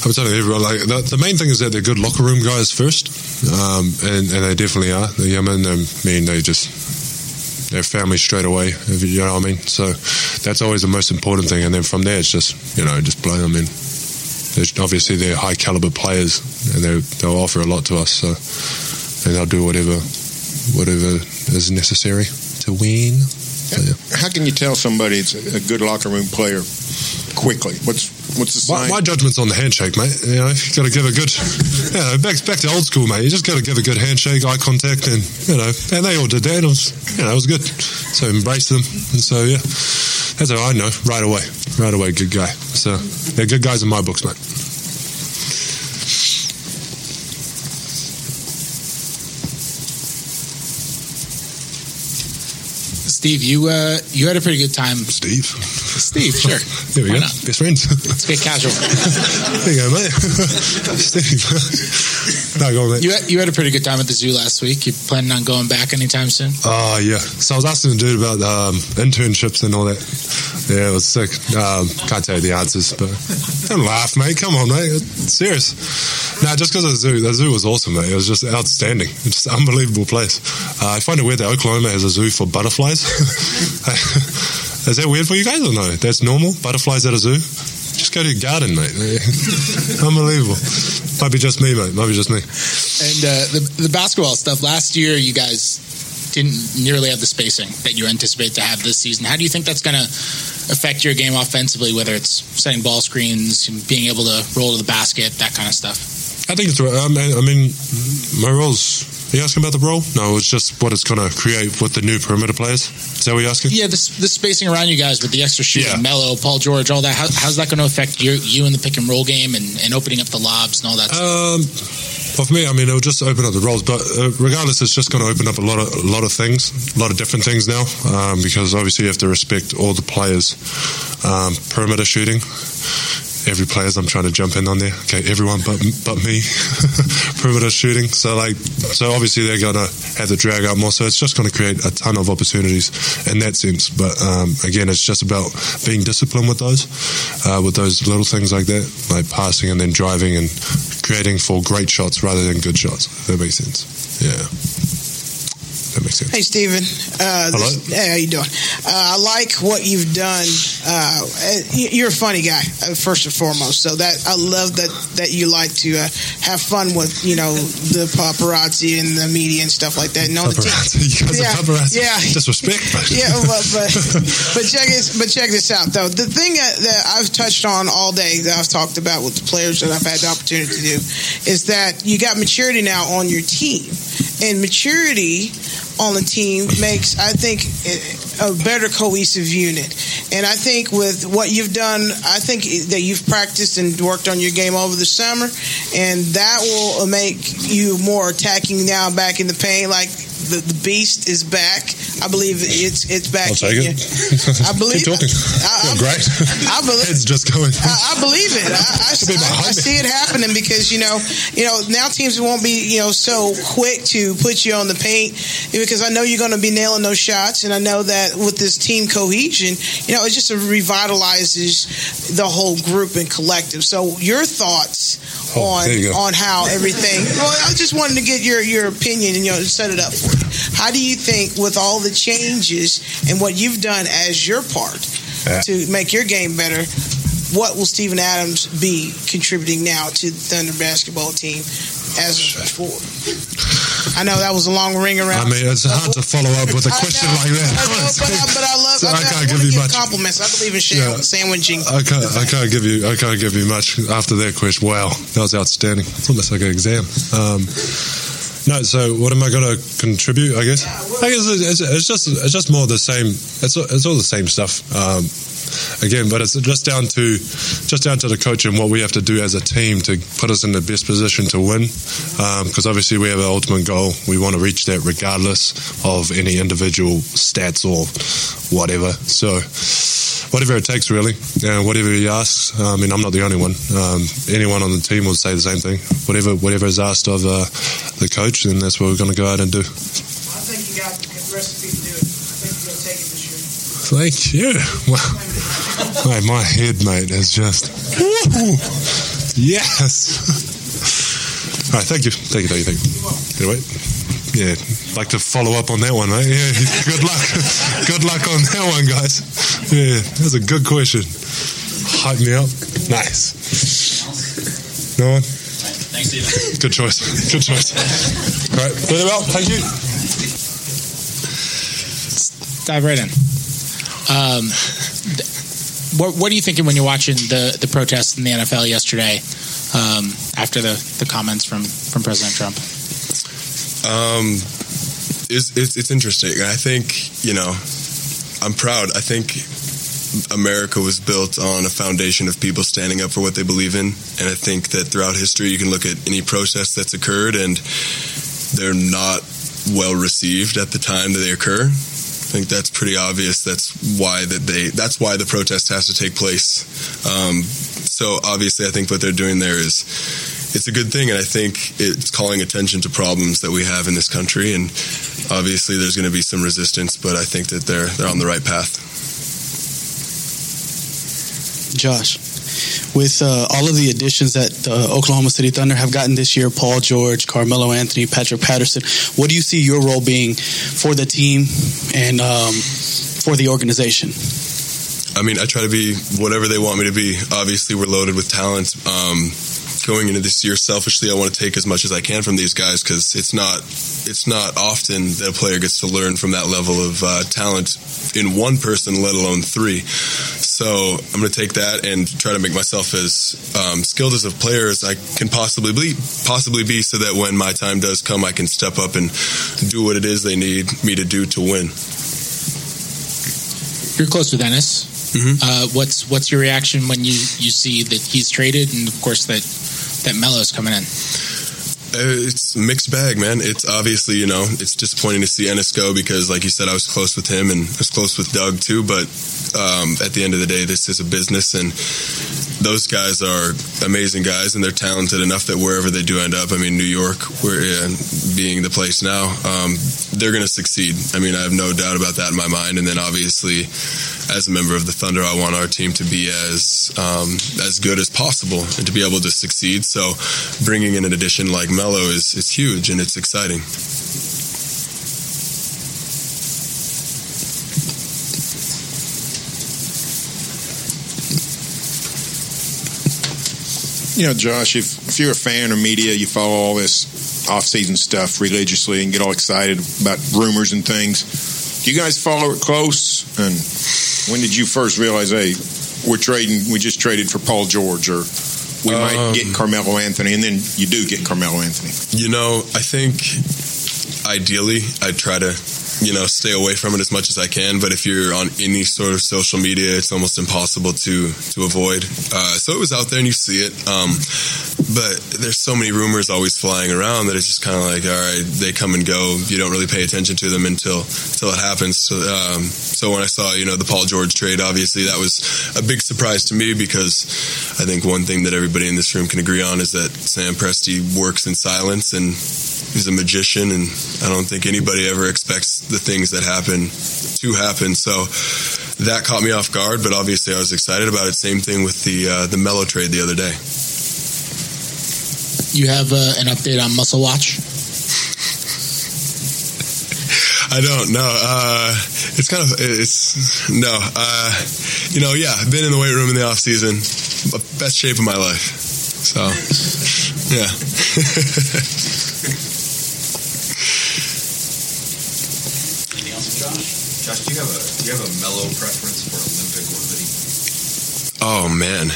I was telling everyone like the, the, main thing is that they're good locker room guys first, um, and and they definitely are. The Yemen, I mean, they just their family straight away. If you know what I mean. So that's always the most important thing. And then from there, it's just you know just blow them in. There's, obviously, they're high caliber players, and they'll offer a lot to us. So and they'll do whatever whatever is necessary to win. So, yeah. How can you tell somebody it's a good locker room player quickly? What's what's the sign? My, my judgment's on the handshake, mate. You know, you got to give a good, yeah, back back to old school, mate. You just got to give a good handshake, eye contact, and you know, and they all did that. It was, you know, it was good. So embrace them, and so yeah, that's how I know right away, right away, good guy. So they're good guys in my books, mate. Steve, you uh, you had a pretty good time. Steve. Steve, sure. There we Why go. not? Best friends. Let's get casual. there you go, mate. Steve. no, go on, mate. You had, you had a pretty good time at the zoo last week. You planning on going back anytime soon? Oh yeah. So I was asking the dude about um, internships and all that. Yeah, it was sick. Um, can't tell you the answers, but don't laugh, mate. Come on, mate. It's serious. No, just because of the zoo. The zoo was awesome, mate. It was just outstanding. It's just an unbelievable place. Uh, I find it weird that Oklahoma has a zoo for butterflies. Is that weird for you guys or no? That's normal. Butterflies at a zoo. Just go to your garden, mate. Unbelievable. Might be just me, mate. Might be just me. And uh, the the basketball stuff. Last year, you guys didn't nearly have the spacing that you anticipate to have this season. How do you think that's going to affect your game offensively? Whether it's setting ball screens, being able to roll to the basket, that kind of stuff. I think it's. I mean, I mean my role's. Are you asking about the role? No, it's just what it's going to create with the new perimeter players. Is that what you're asking? Yeah, the, the spacing around you guys with the extra shooting, Yeah. Melo, Paul George, all that. How, how's that going to affect you, you in the pick and roll game and, and opening up the lobs and all that? stuff? Um, Well, for me, I mean, it'll just open up the roles, but uh, regardless, it's just going to open up a lot of a lot of things, a lot of different things now, um, because obviously you have to respect all the players. Um, perimeter shooting, every players I'm trying to jump in on there. Okay, everyone but but me, perimeter shooting. So like, so obviously they're gonna have to drag out more. So it's just to create a ton of opportunities in that sense. But um, again, it's just about being disciplined with those, uh, with those little things like that, like passing and then driving and creating for great shots rather than good shots. That makes sense. Yeah. That makes sense. Hey, Steven. Uh, Hello? this- hey, how you doing? Uh, I like what you've done. Uh, you're a funny guy, uh, first and foremost. So that I love that that you like to uh, have fun with, you know, the paparazzi and the media and stuff like that. No, Paparazzi. You guys yeah, are paparazzi. yeah. Disrespect, but yeah, but, but but check this but check this out though. The thing that, that I've touched on all day that I've talked about with the players that I've had the opportunity to do is that you got maturity now on your team, and maturity on the team makes I think a better cohesive unit. And I think with what you've done, I think that you've practiced and worked on your game over the summer, and that will make you more attacking now back in the paint. Like the, the beast is back. I believe it's it's back. I'll take it. I believe Keep talking. I, I, Great. I believe Head's just going. I, I believe it. I, I, Should be behind I, I see it happening because you know, you know, now teams won't be you know so quick to put you on the paint because I know you're going to be nailing those shots, and I know that with this team cohesion, you know, it just revitalizes the whole group and collective. So your thoughts Oh, on on how everything? Well, I just wanted to get your your opinion and you know set it up for you. How do you think with all the changes and what you've done as your part Yeah. to make your game better? What will Steven Adams be contributing now to the Thunder basketball team as of before? I know that was a long ring around. I mean, it's hard to follow up with a question like that. I know, but, I, but I love. So I, I can't give you much. compliments. I believe in share, Yeah. sandwiching. I can't, I can't give you, I can't give you much after that question. Wow, that was outstanding. It's almost like an exam. Um, no, so what am I going to contribute? I guess. I guess it's, it's just, it's just more the same. It's, all- it's all the same stuff. Um, again, but it's just down to, just down to the coach and what we have to do as a team to put us in the best position to win. Because obviously we have an ultimate goal. We want to reach that regardless of any individual stats or whatever. So whatever it takes, really. Yeah, whatever he asks. I mean, I'm not the only one. Um, anyone on the team will say the same thing. Whatever, whatever is asked of uh, the coach, then that's what we're going to go out and do. I think you got the recipe year. Thank you. Wow. Mate, my head, mate, is just. Woo! Yes. All right, thank you, thank you, thank you, thank you. Anyway, yeah, like to follow up on that one, mate. Yeah, good luck, good luck on that one, guys. Yeah, that's a good question. Hype me up. Nice. No one. Thanks, Steven. Good choice. Good choice. All right, very well. Thank you. dive right in. Um, what, what are you thinking when you're watching the, the protests in the NFL yesterday um, after the, the comments from, from President Trump? Um, it's, it's it's interesting. I think you know, I'm proud. I think America was built on a foundation of people standing up for what they believe in, and I think that throughout history, you can look at any protest that's occurred, and they're not well received at the time that they occur. I think that's pretty obvious. That's why that they. That's why the protest has to take place. Um, so obviously, I think what they're doing there is it's a good thing, and I think it's calling attention to problems that we have in this country. And obviously, there's going to be some resistance, but I think that they're they're on the right path. Josh, with uh, all of the additions that the Oklahoma City Thunder have gotten this year, Paul George, Carmelo Anthony, Patrick Patterson, what do you see your role being for the team and um, for the organization? I mean, I try to be whatever they want me to be. Obviously, we're loaded with talent. Um, going into this year, selfishly, I want to take as much as I can from these guys because it's not it's not often that a player gets to learn from that level of uh, talent in one person, let alone three. So I'm going to take that and try to make myself as um, skilled as a player as I can possibly be, possibly be, so that when my time does come, I can step up and do what it is they need me to do to win. You're close with Enes. Uh, what's what's your reaction when you, you see that he's traded and of course that that Melo's coming in? Uh, It's mixed bag, man. It's obviously, you know, it's disappointing to see Enes go because, like you said, I was close with him and I was close with Doug too. But um, at the end of the day, this is a business, and those guys are amazing guys, and they're talented enough that wherever they do end up, I mean, New York, where uh, being the place now, um, they're going to succeed. I mean, I have no doubt about that in my mind. And then obviously, as a member of the Thunder, I want our team to be as um, as good as possible and to be able to succeed. So, bringing in an addition like Melo is is huge and it's exciting. You know, Josh, if, if you're a fan or media, you follow all this off-season stuff religiously and get all excited about rumors and things. Do you guys follow it close? And when did you first realize, hey, we're trading, we just traded for Paul George, or we might Um, get Carmelo Anthony, and then you do get Carmelo Anthony? You know, I think ideally I'd try to, you know, stay away from it as much as I can. But if you're on any sort of social media, it's almost impossible to to avoid. Uh, so it was out there and you see it. Um, but there's so many rumors always flying around that it's just kind of like, all right, they come and go. You don't really pay attention to them until until it happens. So, um, so when I saw, you know, the Paul George trade, obviously that was a big surprise to me because I think one thing that everybody in this room can agree on is that Sam Presti works in silence and he's a magician, and I don't think anybody ever expects the things that happen to happen. So that caught me off guard, but obviously I was excited about it. Same thing with the uh, the Melo trade the other day. You have uh, an update on Muscle Watch? I don't know. Uh, it's kind of it's no. Uh, you know, yeah, I've been in the weight room in the off season, best shape of my life. So, yeah. Anything else, Josh? Josh, do you have a do you have a Melo preference for Olympic or hoodie? Oh man,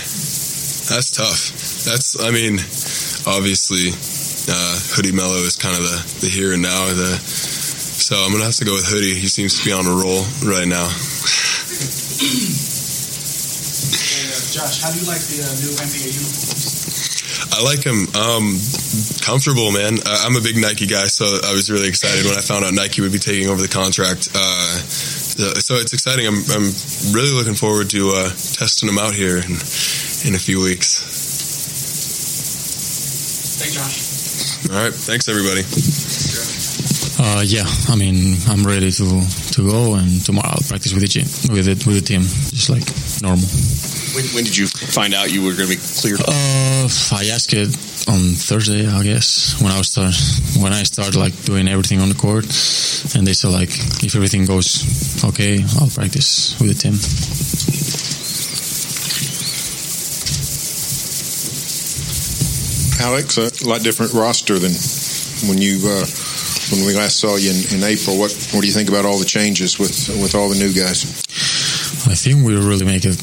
that's tough. That's I mean, obviously, uh, Hoodie Melo is kind of the the here and now. The so I'm gonna have to go with Hoodie. He seems to be on a roll right now. Josh, how do you like the uh, new NBA uniforms? I like them. Um, comfortable, man. Uh, I'm a big Nike guy, so I was really excited when I found out Nike would be taking over the contract. Uh, so it's exciting. I'm, I'm really looking forward to uh, testing them out here in, in a few weeks. Thanks, Josh. All right. Thanks, everybody. Uh, yeah, I mean, I'm ready to to go, and tomorrow I'll practice with the gym, with it, with the team, just like normal. When, when did you find out you were going to be cleared? Uh, I asked it on Thursday, I guess, when I was start, when I started like doing everything on the court, and they said like if everything goes okay, I'll practice with the team. Alex, a lot different roster than when you uh, when we last saw you in, in April. What what do you think about all the changes with with all the new guys? I think we really make a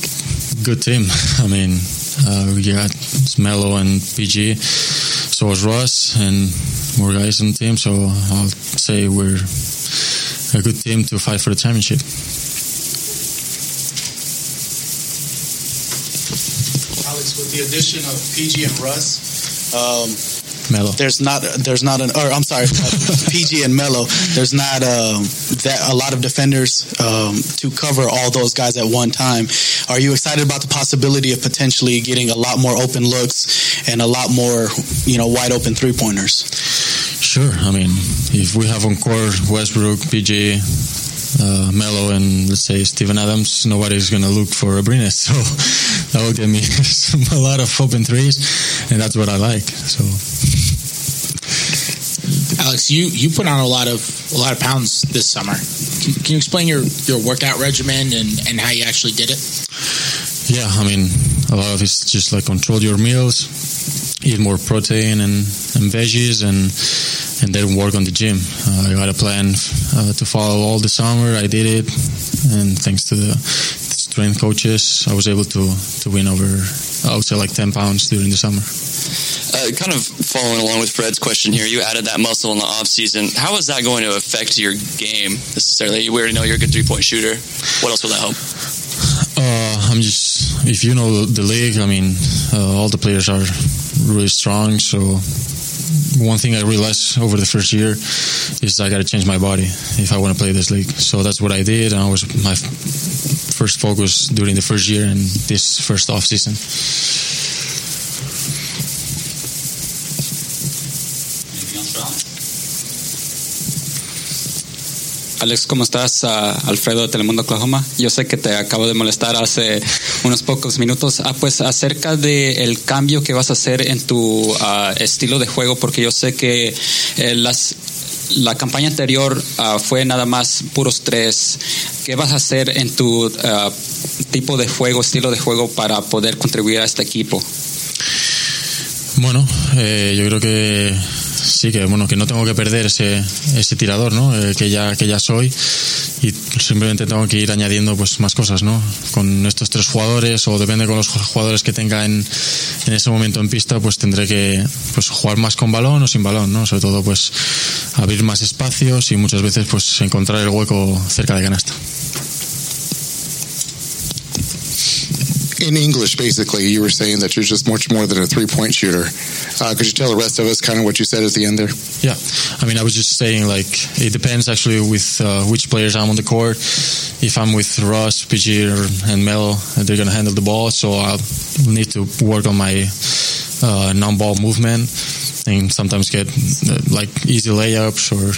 good team. I mean, uh, we got Melo and PG, so was Russ, and more guys on the team. So I'll say we're a good team to fight for the championship. Alex, with the addition of PG and Russ, um, Melo. There's not there's not an or I'm sorry, PG and Melo. There's not um, that a lot of defenders um, to cover all those guys at one time. Are you excited about the possibility of potentially getting a lot more open looks and a lot more you know wide open three pointers? Sure. I mean, if we have on court Westbrook, PG, uh, Melo, and let's say Steven Adams, nobody's going to look for Abrines. So that will give me a lot of open threes, and that's what I like. So. Alex, you, you put on a lot of a lot of pounds this summer. Can, can you explain your, your workout regimen and, and how you actually did it? Yeah, I mean, a lot of it's just like control your meals, eat more protein and, and veggies, and and then work on the gym. Uh, I got a plan uh, to follow all the summer. I did it, and thanks to the strength coaches, I was able to to win over, I would say, like ten pounds during the summer. Uh, kind of following along with Fred's question here, you added that muscle in the off season. How is that going to affect your game necessarily? We already know you're a good three point shooter. What else will that help? Uh, I'm just, if you know the league, I mean, uh, all the players are really strong, so one thing I realized over the first year is I got to change my body if I want to play this league. So that's what I did, and I was my first focus during the first year and this first off season. Alex, ¿cómo estás? Ah, Alfredo de Telemundo Oklahoma. Yo sé que te acabo de molestar hace unos pocos minutos. Ah, pues acerca del el cambio que vas a hacer en tu ah, estilo de juego, porque yo sé que eh, las la campaña anterior ah, fue nada más puros tres. ¿Qué vas a hacer en tu ah, tipo de juego, estilo de juego para poder contribuir a este equipo? Bueno, eh, yo creo que sí que bueno que no tengo que perder ese, ese tirador, ¿no? Eh, que ya que ya soy y simplemente tengo que ir añadiendo pues más cosas, ¿no? Con estos tres jugadores o depende con los jugadores que tenga en, en ese momento en pista, pues tendré que pues jugar más con balón o sin balón, ¿no? Sobre todo pues abrir más espacios y muchas veces pues encontrar el hueco cerca de canasta. In English, basically, you were saying that you're just much more than a three point shooter. Uh, could you tell the rest of us kind of what you said at the end there? Yeah, I mean, I was just saying like it depends actually with uh, which players I'm on the court. If I'm with Russ, PG, and Melo, they're gonna handle the ball, so I'll need to work on my uh, non-ball movement and sometimes get uh, like easy layups or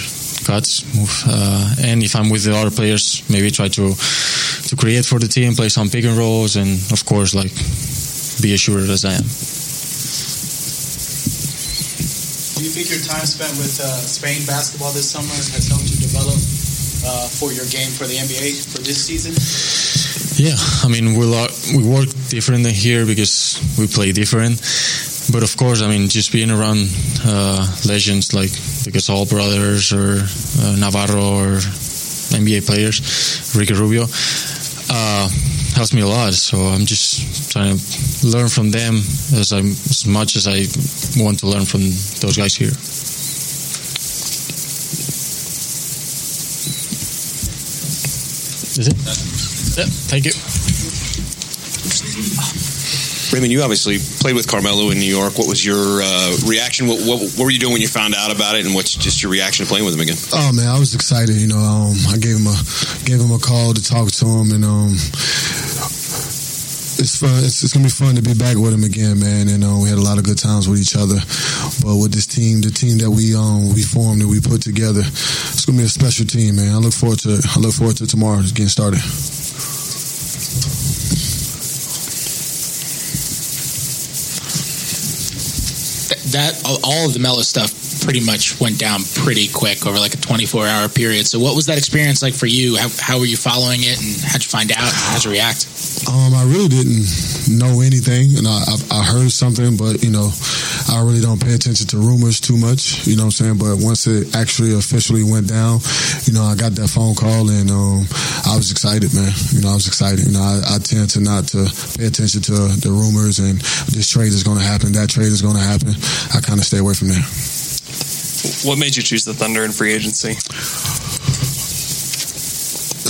cuts. Move. Uh, and if I'm with the other players, maybe try to to create for the team, play some pick and rolls, and of course, like be as sure as I am. Do you think your time spent with uh, Spain basketball this summer has helped you develop uh, for your game for the NBA for this season? Yeah, I mean we we work different than here because we play different. But of course, I mean just being around uh, legends like the Gasol brothers or uh, Navarro or NBA players, Ricky Rubio, uh, helps me a lot. So I'm just trying to learn from them as I as much as I want to learn from those guys here. Is it? Yeah, thank you. Raymond, you obviously played with Carmelo in New York. What was your uh, reaction? What, what, what were you doing when you found out about it, and what's just your reaction to playing with him again? Oh man, I was excited. You know, um, I gave him a gave him a call to talk to him, and um, it's fun. It's, it's gonna be fun to be back with him again, man. And uh, we had a lot of good times with each other. But with this team, the team that we um we formed and we put together, it's gonna be a special team, man. I look forward to I look forward to tomorrow getting started. That all of the Melo stuff pretty much went down pretty quick over like a 24 hour period. So what was that experience like for you? How, how were you following it and how'd you find out? How'd you react? Um, I really didn't know anything, and I, I, I heard something, but you know, I really don't pay attention to rumors too much. You know what I'm saying? But once it actually officially went down, you know, I got that phone call, and um, I was excited, man. You know, I was excited. You know, I, I tend to not to pay attention to the rumors and this trade is going to happen, that trade is going to happen. I kind of stay away from there. What made you choose the Thunder in free agency?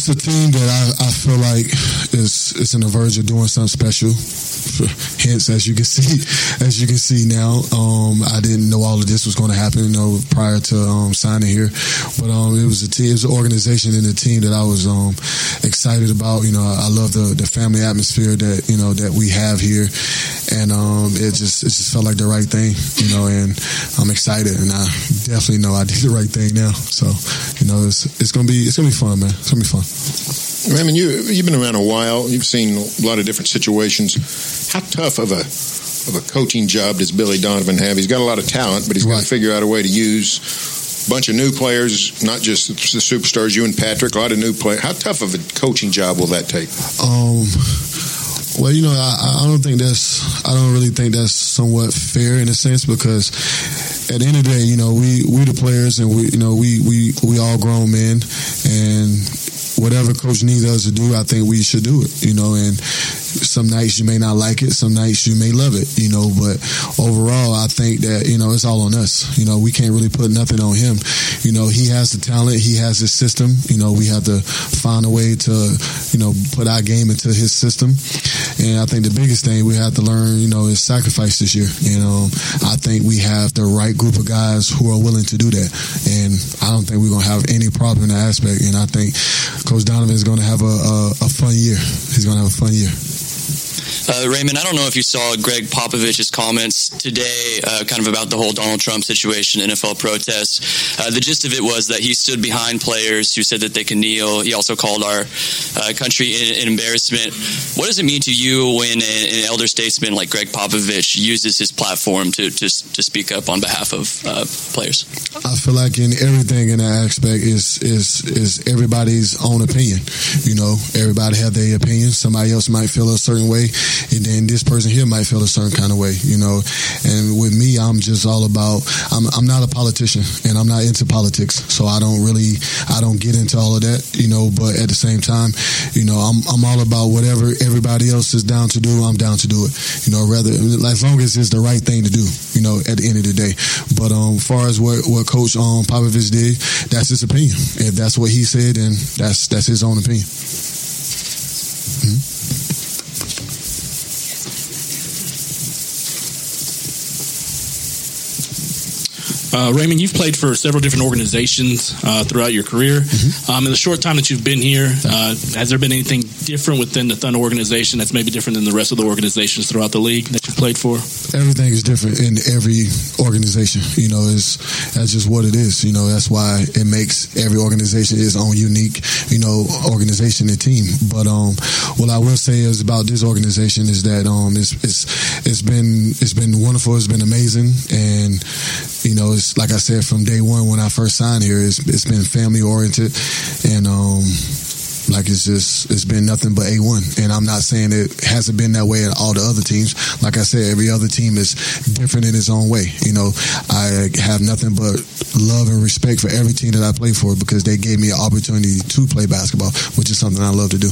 It's a team that I, I feel like is is on the verge of doing something special. Hence, as you can see, as you can see now, um, I didn't know all of this was going to happen. You know, prior to um, signing here, but um, it was a team, it was an organization and a team that I was um, excited about. You know, I love the the family atmosphere that you know that we have here, and um, it just it just felt like the right thing. You know, and I'm excited, and I definitely know I did the right thing now. So, you know, it's it's gonna be it's gonna be fun, man. It's gonna be fun. Raymond, you you've been around a while. You've seen a lot of different situations. How tough of a of a coaching job does Billy Donovan have? He's got a lot of talent, but he's got to figure out a way to use a bunch of new players, not just the superstars. You and Patrick, a lot of new players. How tough of a coaching job will that take? Um, well, you know, I, I don't think that's, I don't really think that's somewhat fair in a sense because at the end of the day, you know, we, we the players and we, you know, we, we, we all grown men and whatever coach needs us to do, I think we should do it, you know, and, some nights you may not like it, some nights you may love it, you know, but overall, I think that, you know, it's all on us. You know, we can't really put nothing on him. You know, he has the talent, he has his system. You know, we have to find a way to, you know, put our game into his system. And I think the biggest thing we have to learn, you know, is sacrifice this year. You um, know, I think we have the right group of guys who are willing to do that. And I don't think we're going to have any problem in that aspect. And I think Coach Donovan is going to have a, a, a fun year. He's going to have a fun year. Uh, Raymond, I don't know if you saw Gregg Popovich's comments today, uh, kind of about the whole Donald Trump situation, NFL protests. Uh, the gist of it was that he stood behind players who said that they can kneel. He also called our uh, country an, embarrassment. What does it mean to you when an, elder statesman like Gregg Popovich uses his platform to to, to speak up on behalf of uh, players? I feel like in everything in that aspect is is is everybody's own opinion. You know, everybody have their opinion. Somebody else might feel a certain way and then this person here might feel a certain kind of way, you know. And with me, I'm just all about. I'm I'm not a politician, and I'm not into politics, so I don't really I don't get into all of that, you know. But at the same time, you know, I'm I'm all about whatever everybody else is down to do. I'm down to do it, you know. Rather as long as it's the right thing to do, you know. At the end of the day, but um, as far as what what Coach um Popovich did, that's his opinion. If that's what he said, then that's that's his own opinion. Uh, Raymond, you've played for several different organizations uh, throughout your career. Mm-hmm. Um, in the short time that you've been here, uh, has there been anything different within the Thunder organization that's maybe different than the rest of the organizations throughout the league that you've played for? Everything is different in every organization. You know, is that's just what it is. You know, that's why it makes every organization its own unique, you know, organization and team. But um, what I will say is about this organization is that um, it's it's it's been it's been wonderful. It's been amazing, and you know, like I said from day one when I first signed here, it's, it's been family oriented, and um, like it's just it's been nothing but a one. And I'm not saying it hasn't been that way at all the other teams. Like I said, every other team is different in its own way. You know, I have nothing but love and respect for every team that I play for because they gave me an opportunity to play basketball, which is something I love to do.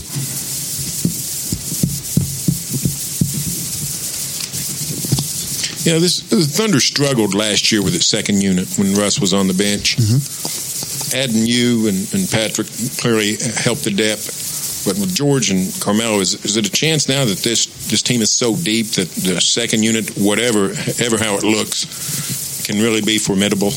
You know, this the Thunder struggled last year with its second unit when Russ was on the bench. Mm-hmm. Adding you and, and Patrick clearly helped the depth. But with George and Carmelo, is, is it a chance now that this this team is so deep that the second unit, whatever ever how it looks, can really be formidable?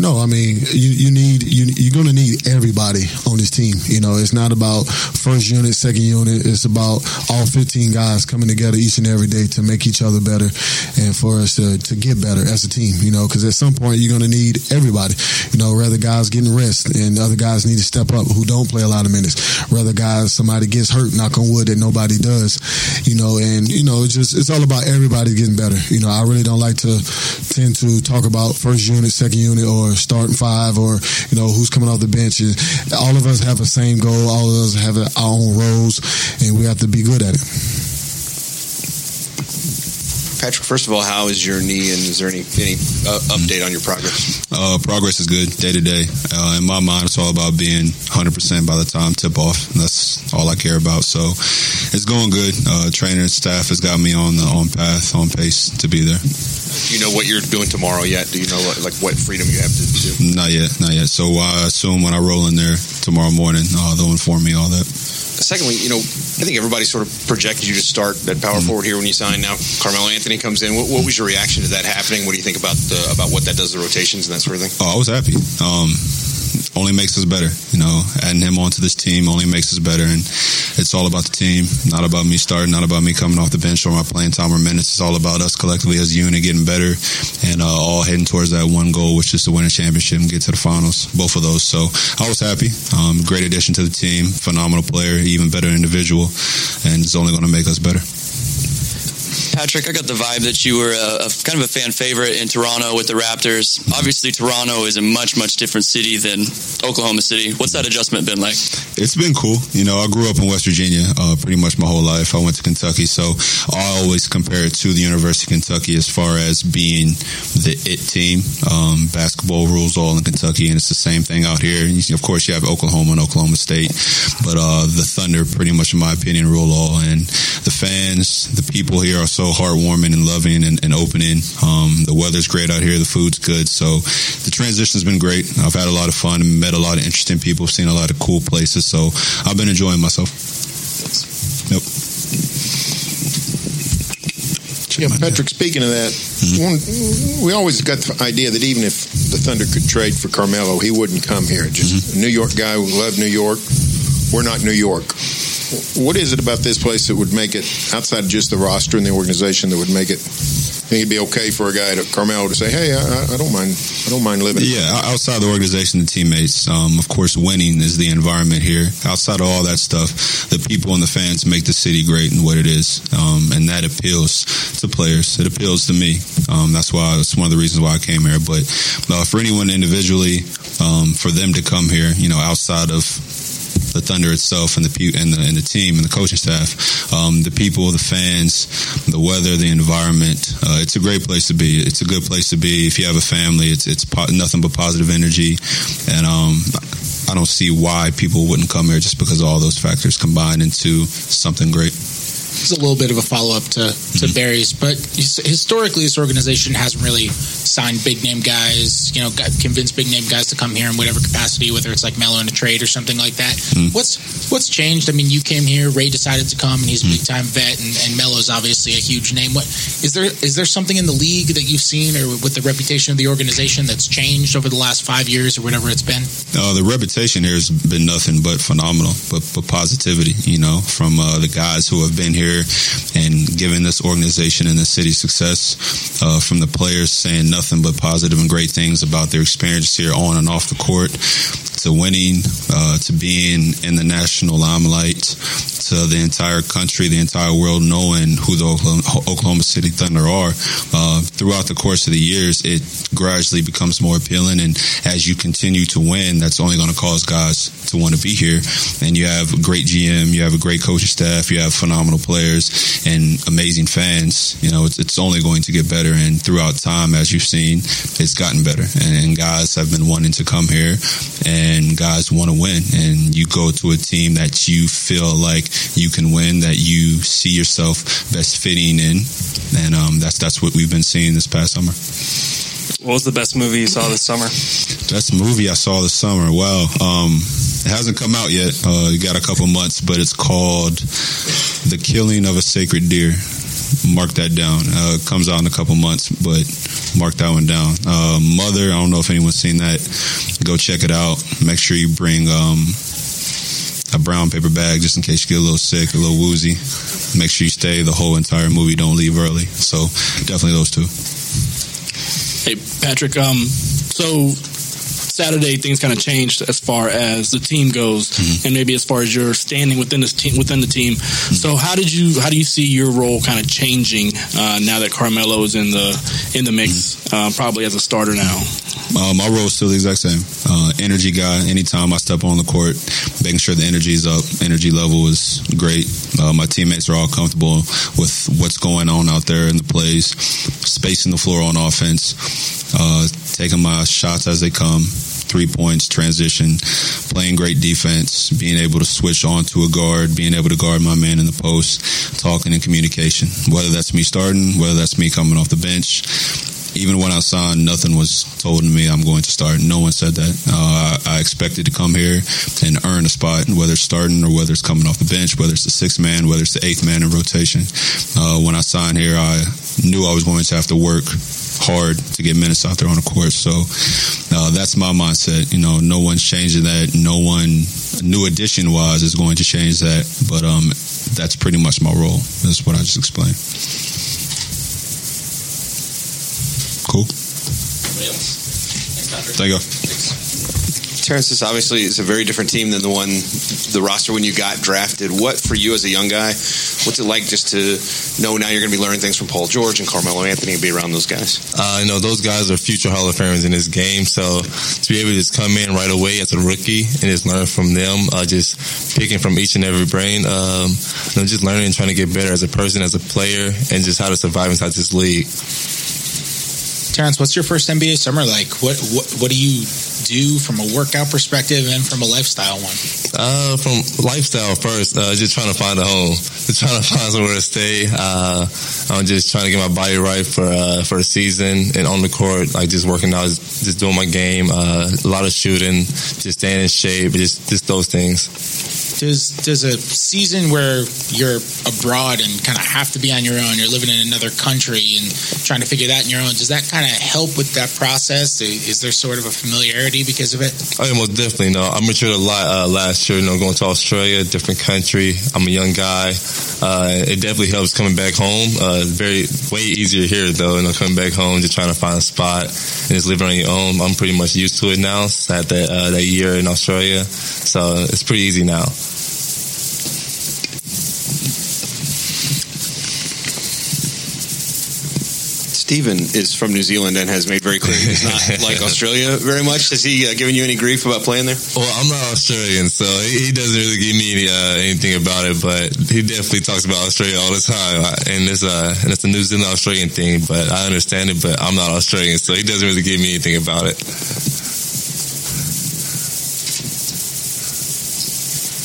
No, I mean you, you need you, you're going to need everybody on this team. You know, it's not about first unit, second unit. It's about all 15 guys coming together each and every day to make each other better and for us to, to get better as a team. You know, because at some point you're going to need everybody. You know, rather guys getting rest and other guys need to step up who don't play a lot of minutes. Rather guys somebody gets hurt, knock on wood that nobody does. You know, and you know it's just it's all about everybody getting better. You know, I really don't like to tend to talk about first unit, second unit, or starting five or, you know, who's coming off the bench. All of us have the same goal. All of us have our own roles and we have to be good at it. Patrick, first of all, how is your knee, and is there any any uh, update on your progress? Uh, progress is good day to day. Uh, in my mind, it's all about being 100 percent by the time tip off. That's all I care about. So it's going good. Uh, trainer and staff has got me on the on path, on pace to be there. Do you know what you're doing tomorrow yet? Do you know what, like what freedom you have to do? Not yet, not yet. So I assume when I roll in there tomorrow morning, uh, they'll inform me all that. Secondly, you know, I think everybody sort of projected you to start that power mm-hmm. forward here when you signed. Now Carmelo Anthony comes in. What, what, was your reaction to that happening? What do you think about the, about what that does to the rotations and that sort of thing? Oh, I was happy. Um, only makes us better. You know, adding him onto this team only makes us better, and it's all about the team, not about me starting, not about me coming off the bench or my playing time or minutes. It's all about us collectively as a unit getting better and uh, all heading towards that one goal, which is to win a championship and get to the finals. Both of those. So I was happy. Um, great addition to the team, phenomenal player, even better individual, and it's only going to make us better. Patrick, I got the vibe that you were a, a kind of a fan favorite in Toronto with the Raptors. Obviously, Toronto is a much, much different city than Oklahoma City. What's that adjustment been like? It's been cool. You know, I grew up in West Virginia uh, pretty much my whole life. I went to Kentucky, so I always compare it to the University of Kentucky as far as being the it team. Um, basketball rules all in Kentucky, and it's the same thing out here. And of course, you have Oklahoma and Oklahoma State, but uh, the Thunder, pretty much in my opinion, rule all. And the fans, the people here are so heartwarming and loving and, and opening. Um, the weather's great out here. The food's good. So the transition's been great. I've had a lot of fun and met a lot of interesting people, seen a lot of cool places. So I've been enjoying myself. Nope. Yeah, Patrick, speaking of that, one, we always got the idea that even if the Thunder could trade for Carmelo, he wouldn't come here. Just a New York guy who loved New York. We're not New York. What is it about this place that would make it, outside of just the roster and the organization, that would make it, think it'd be okay for a guy to Carmelo to say, "Hey, I, I don't mind, I don't mind living." Yeah, outside the organization, the teammates, um, of course, winning is the environment here. Outside of all that stuff, the people and the fans make the city great and what it is, um, and that appeals to players. It appeals to me. Um, that's why it's one of the reasons why I came here. But uh, for anyone individually, um, for them to come here, you know, outside of the Thunder itself and the pe- and the, and the team and the coaching staff, um, the people, the fans, the weather, the environment. Uh, it's a great place to be. It's a good place to be if you have a family. It's it's po- nothing but positive energy, and um, I don't see why people wouldn't come here just because of all those factors combined into something great. It's a little bit of a follow up to, to Barry's, but historically, this organization hasn't really signed big name guys, you know, convince big name guys to come here in whatever capacity, whether it's like Melo in a trade or something like that. What's what's changed? I mean, you came here, Ray decided to come, and he's a big time vet, and, and Melo's obviously a huge name. What is there? Is there something in the league that you've seen, or with the reputation of the organization, that's changed over the last five years, or whatever it's been? Uh, the reputation here has been nothing but phenomenal, but, but positivity, you know, from uh, the guys who have been here and given this organization and the city success, uh, from the players saying nothing but positive and great things about their experience here on and off the court, to winning, uh, to being in the national limelight, to the entire country, the entire world knowing who the Oklahoma, Oklahoma City Thunder are. Uh, throughout the course of the years, it gradually becomes more appealing, and as you continue to win, that's only going to cause guys to want to be here. And you have a great GM, you have a great coaching staff, you have phenomenal players, and amazing fans. You know, it's, it's only going to get better, and throughout time, as you've seen, it's gotten better, and, and guys have been wanting to come here, and guys want to win, and you go to a team that you feel like you can win, that you see yourself best fitting in, and um, that's that's what we've been seeing this past summer. What was the best movie you saw this summer? Best movie I saw this summer. Wow, um, it hasn't come out yet. Uh, you got a couple months, but it's called "The Killing of a Sacred Deer." Mark that down. Uh, it comes out in a couple months, but mark that one down. Uh, Mother, I don't know if anyone's seen that. Go check it out. Make sure you bring um, a brown paper bag just in case you get a little sick, a little woozy. Make sure you stay the whole entire movie. Don't leave early. So definitely those two. Hey, Patrick. Um, so Saturday things kind of changed as far as the team goes, and maybe as far as your standing within this team within the team. So how did you how do you see your role kind of changing uh, now that Carmelo is in the in the mix, uh, probably as a starter now? Uh, my role is still the exact same. Uh, energy guy. Anytime I step on the court, making sure the energy is up, energy level is great. Uh, my teammates are all comfortable with what's going on out there in the plays, spacing the floor on offense, uh, taking my shots as they come. Three points, transition, playing great defense, being able to switch on to a guard, being able to guard my man in the post, talking and communication. Whether that's me starting, whether that's me coming off the bench, even when I signed, nothing was told to me I'm going to start. No one said that. Uh, I, I expected to come here and earn a spot, whether it's starting or whether it's coming off the bench, whether it's the sixth man, whether it's the eighth man in rotation. Uh, when I signed here, I knew I was going to have to work hard to get minutes out there on the court. So uh, that's my mindset. You know, no one's changing that. No one, new addition wise, is going to change that. But um, that's pretty much my role. That's what I just explained. Cool. There you go. Terrence, this obviously is a very different team than the one the roster when you got drafted. What for you as a young guy? What's it like just to know now you're going to be learning things from Paul George and Carmelo Anthony and be around those guys? Uh, you know, those guys are future Hall of Famers in this game. So to be able to just come in right away as a rookie and just learn from them, uh, just picking from each and every brain, um, you know, just learning and trying to get better as a person, as a player, and just how to survive inside this league. Terrence, what's your first NBA summer like? What what, what do you do from a workout perspective and from a lifestyle one? Uh, from lifestyle first, uh, just trying to find a home, just trying to find somewhere to stay. Uh, I'm just trying to get my body right for uh, for the season and on the court, like just working out, just doing my game, uh, a lot of shooting, just staying in shape, just just those things. Does does a season where you're abroad and kind of have to be on your own, you're living in another country and trying to figure that on your own, does that kind of help with that process? Is there sort of a familiarity because of it? Oh, yeah, most definitely. No, I matured a lot uh, last year. You know, going to Australia, different country. I'm a young guy. Uh, it definitely helps coming back home. Uh, very way easier here though. You know, coming back home, just trying to find a spot and just living on your own. I'm pretty much used to it now. That uh, that year in Australia, so it's pretty easy now. Steven is from New Zealand and has made very clear he's not like Australia very much. Has he uh, given you any grief about playing there? Well, I'm not Australian, so he doesn't really give me uh, anything about it. But he definitely talks about Australia all the time, and it's a and it's a New Zealand Australian thing. But I understand it, but I'm not Australian, so he doesn't really give me anything about it.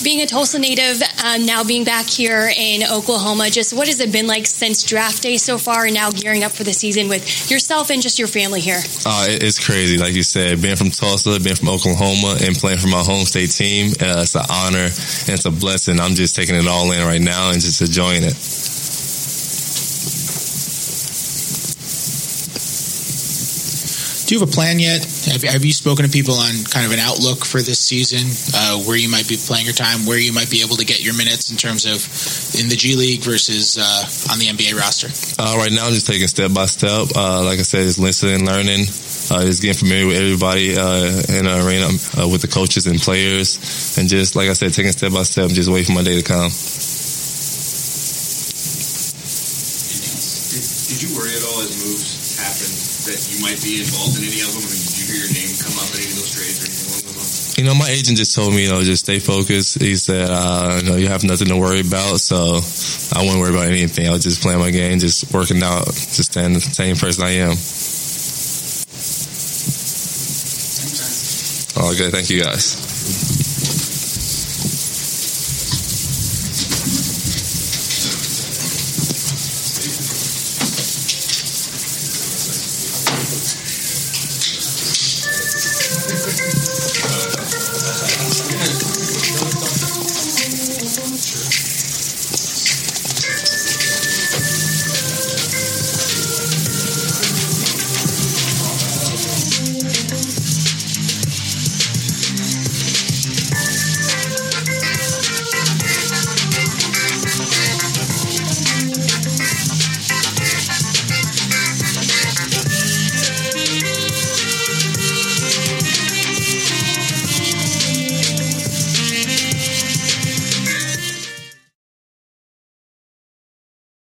Being a Tulsa native, um, now being back here in Oklahoma, just what has it been like since draft day so far, and now gearing up for the season with yourself and just your family here? Uh, it's crazy, like you said, being from Tulsa, being from Oklahoma, and playing for my home state team. Uh, it's an honor and it's a blessing. I'm just taking it all in right now and just enjoying it. Do you have a plan yet? Have, have you spoken to people on kind of an outlook for this season, uh, where you might be playing your time, where you might be able to get your minutes in terms of in the G League versus uh, on the NBA roster? Uh, right now, I'm just taking step by step. Uh, like I said, it's listening learning. Uh, just getting familiar with everybody uh, in the arena, with the coaches and players, and just like I said, taking step by step, just wait for my day to come. Did you worry at all as moves happened that you might be involved in any of them? I mean, did you hear your name come up in any of those trades or anything along those lines? You know, my agent just told me, you know, just stay focused. He said, uh, you know, you have nothing to worry about. So I wouldn't worry about anything. I was just playing my game, just working out, just staying the same person I am. Oh, okay. Thank you guys.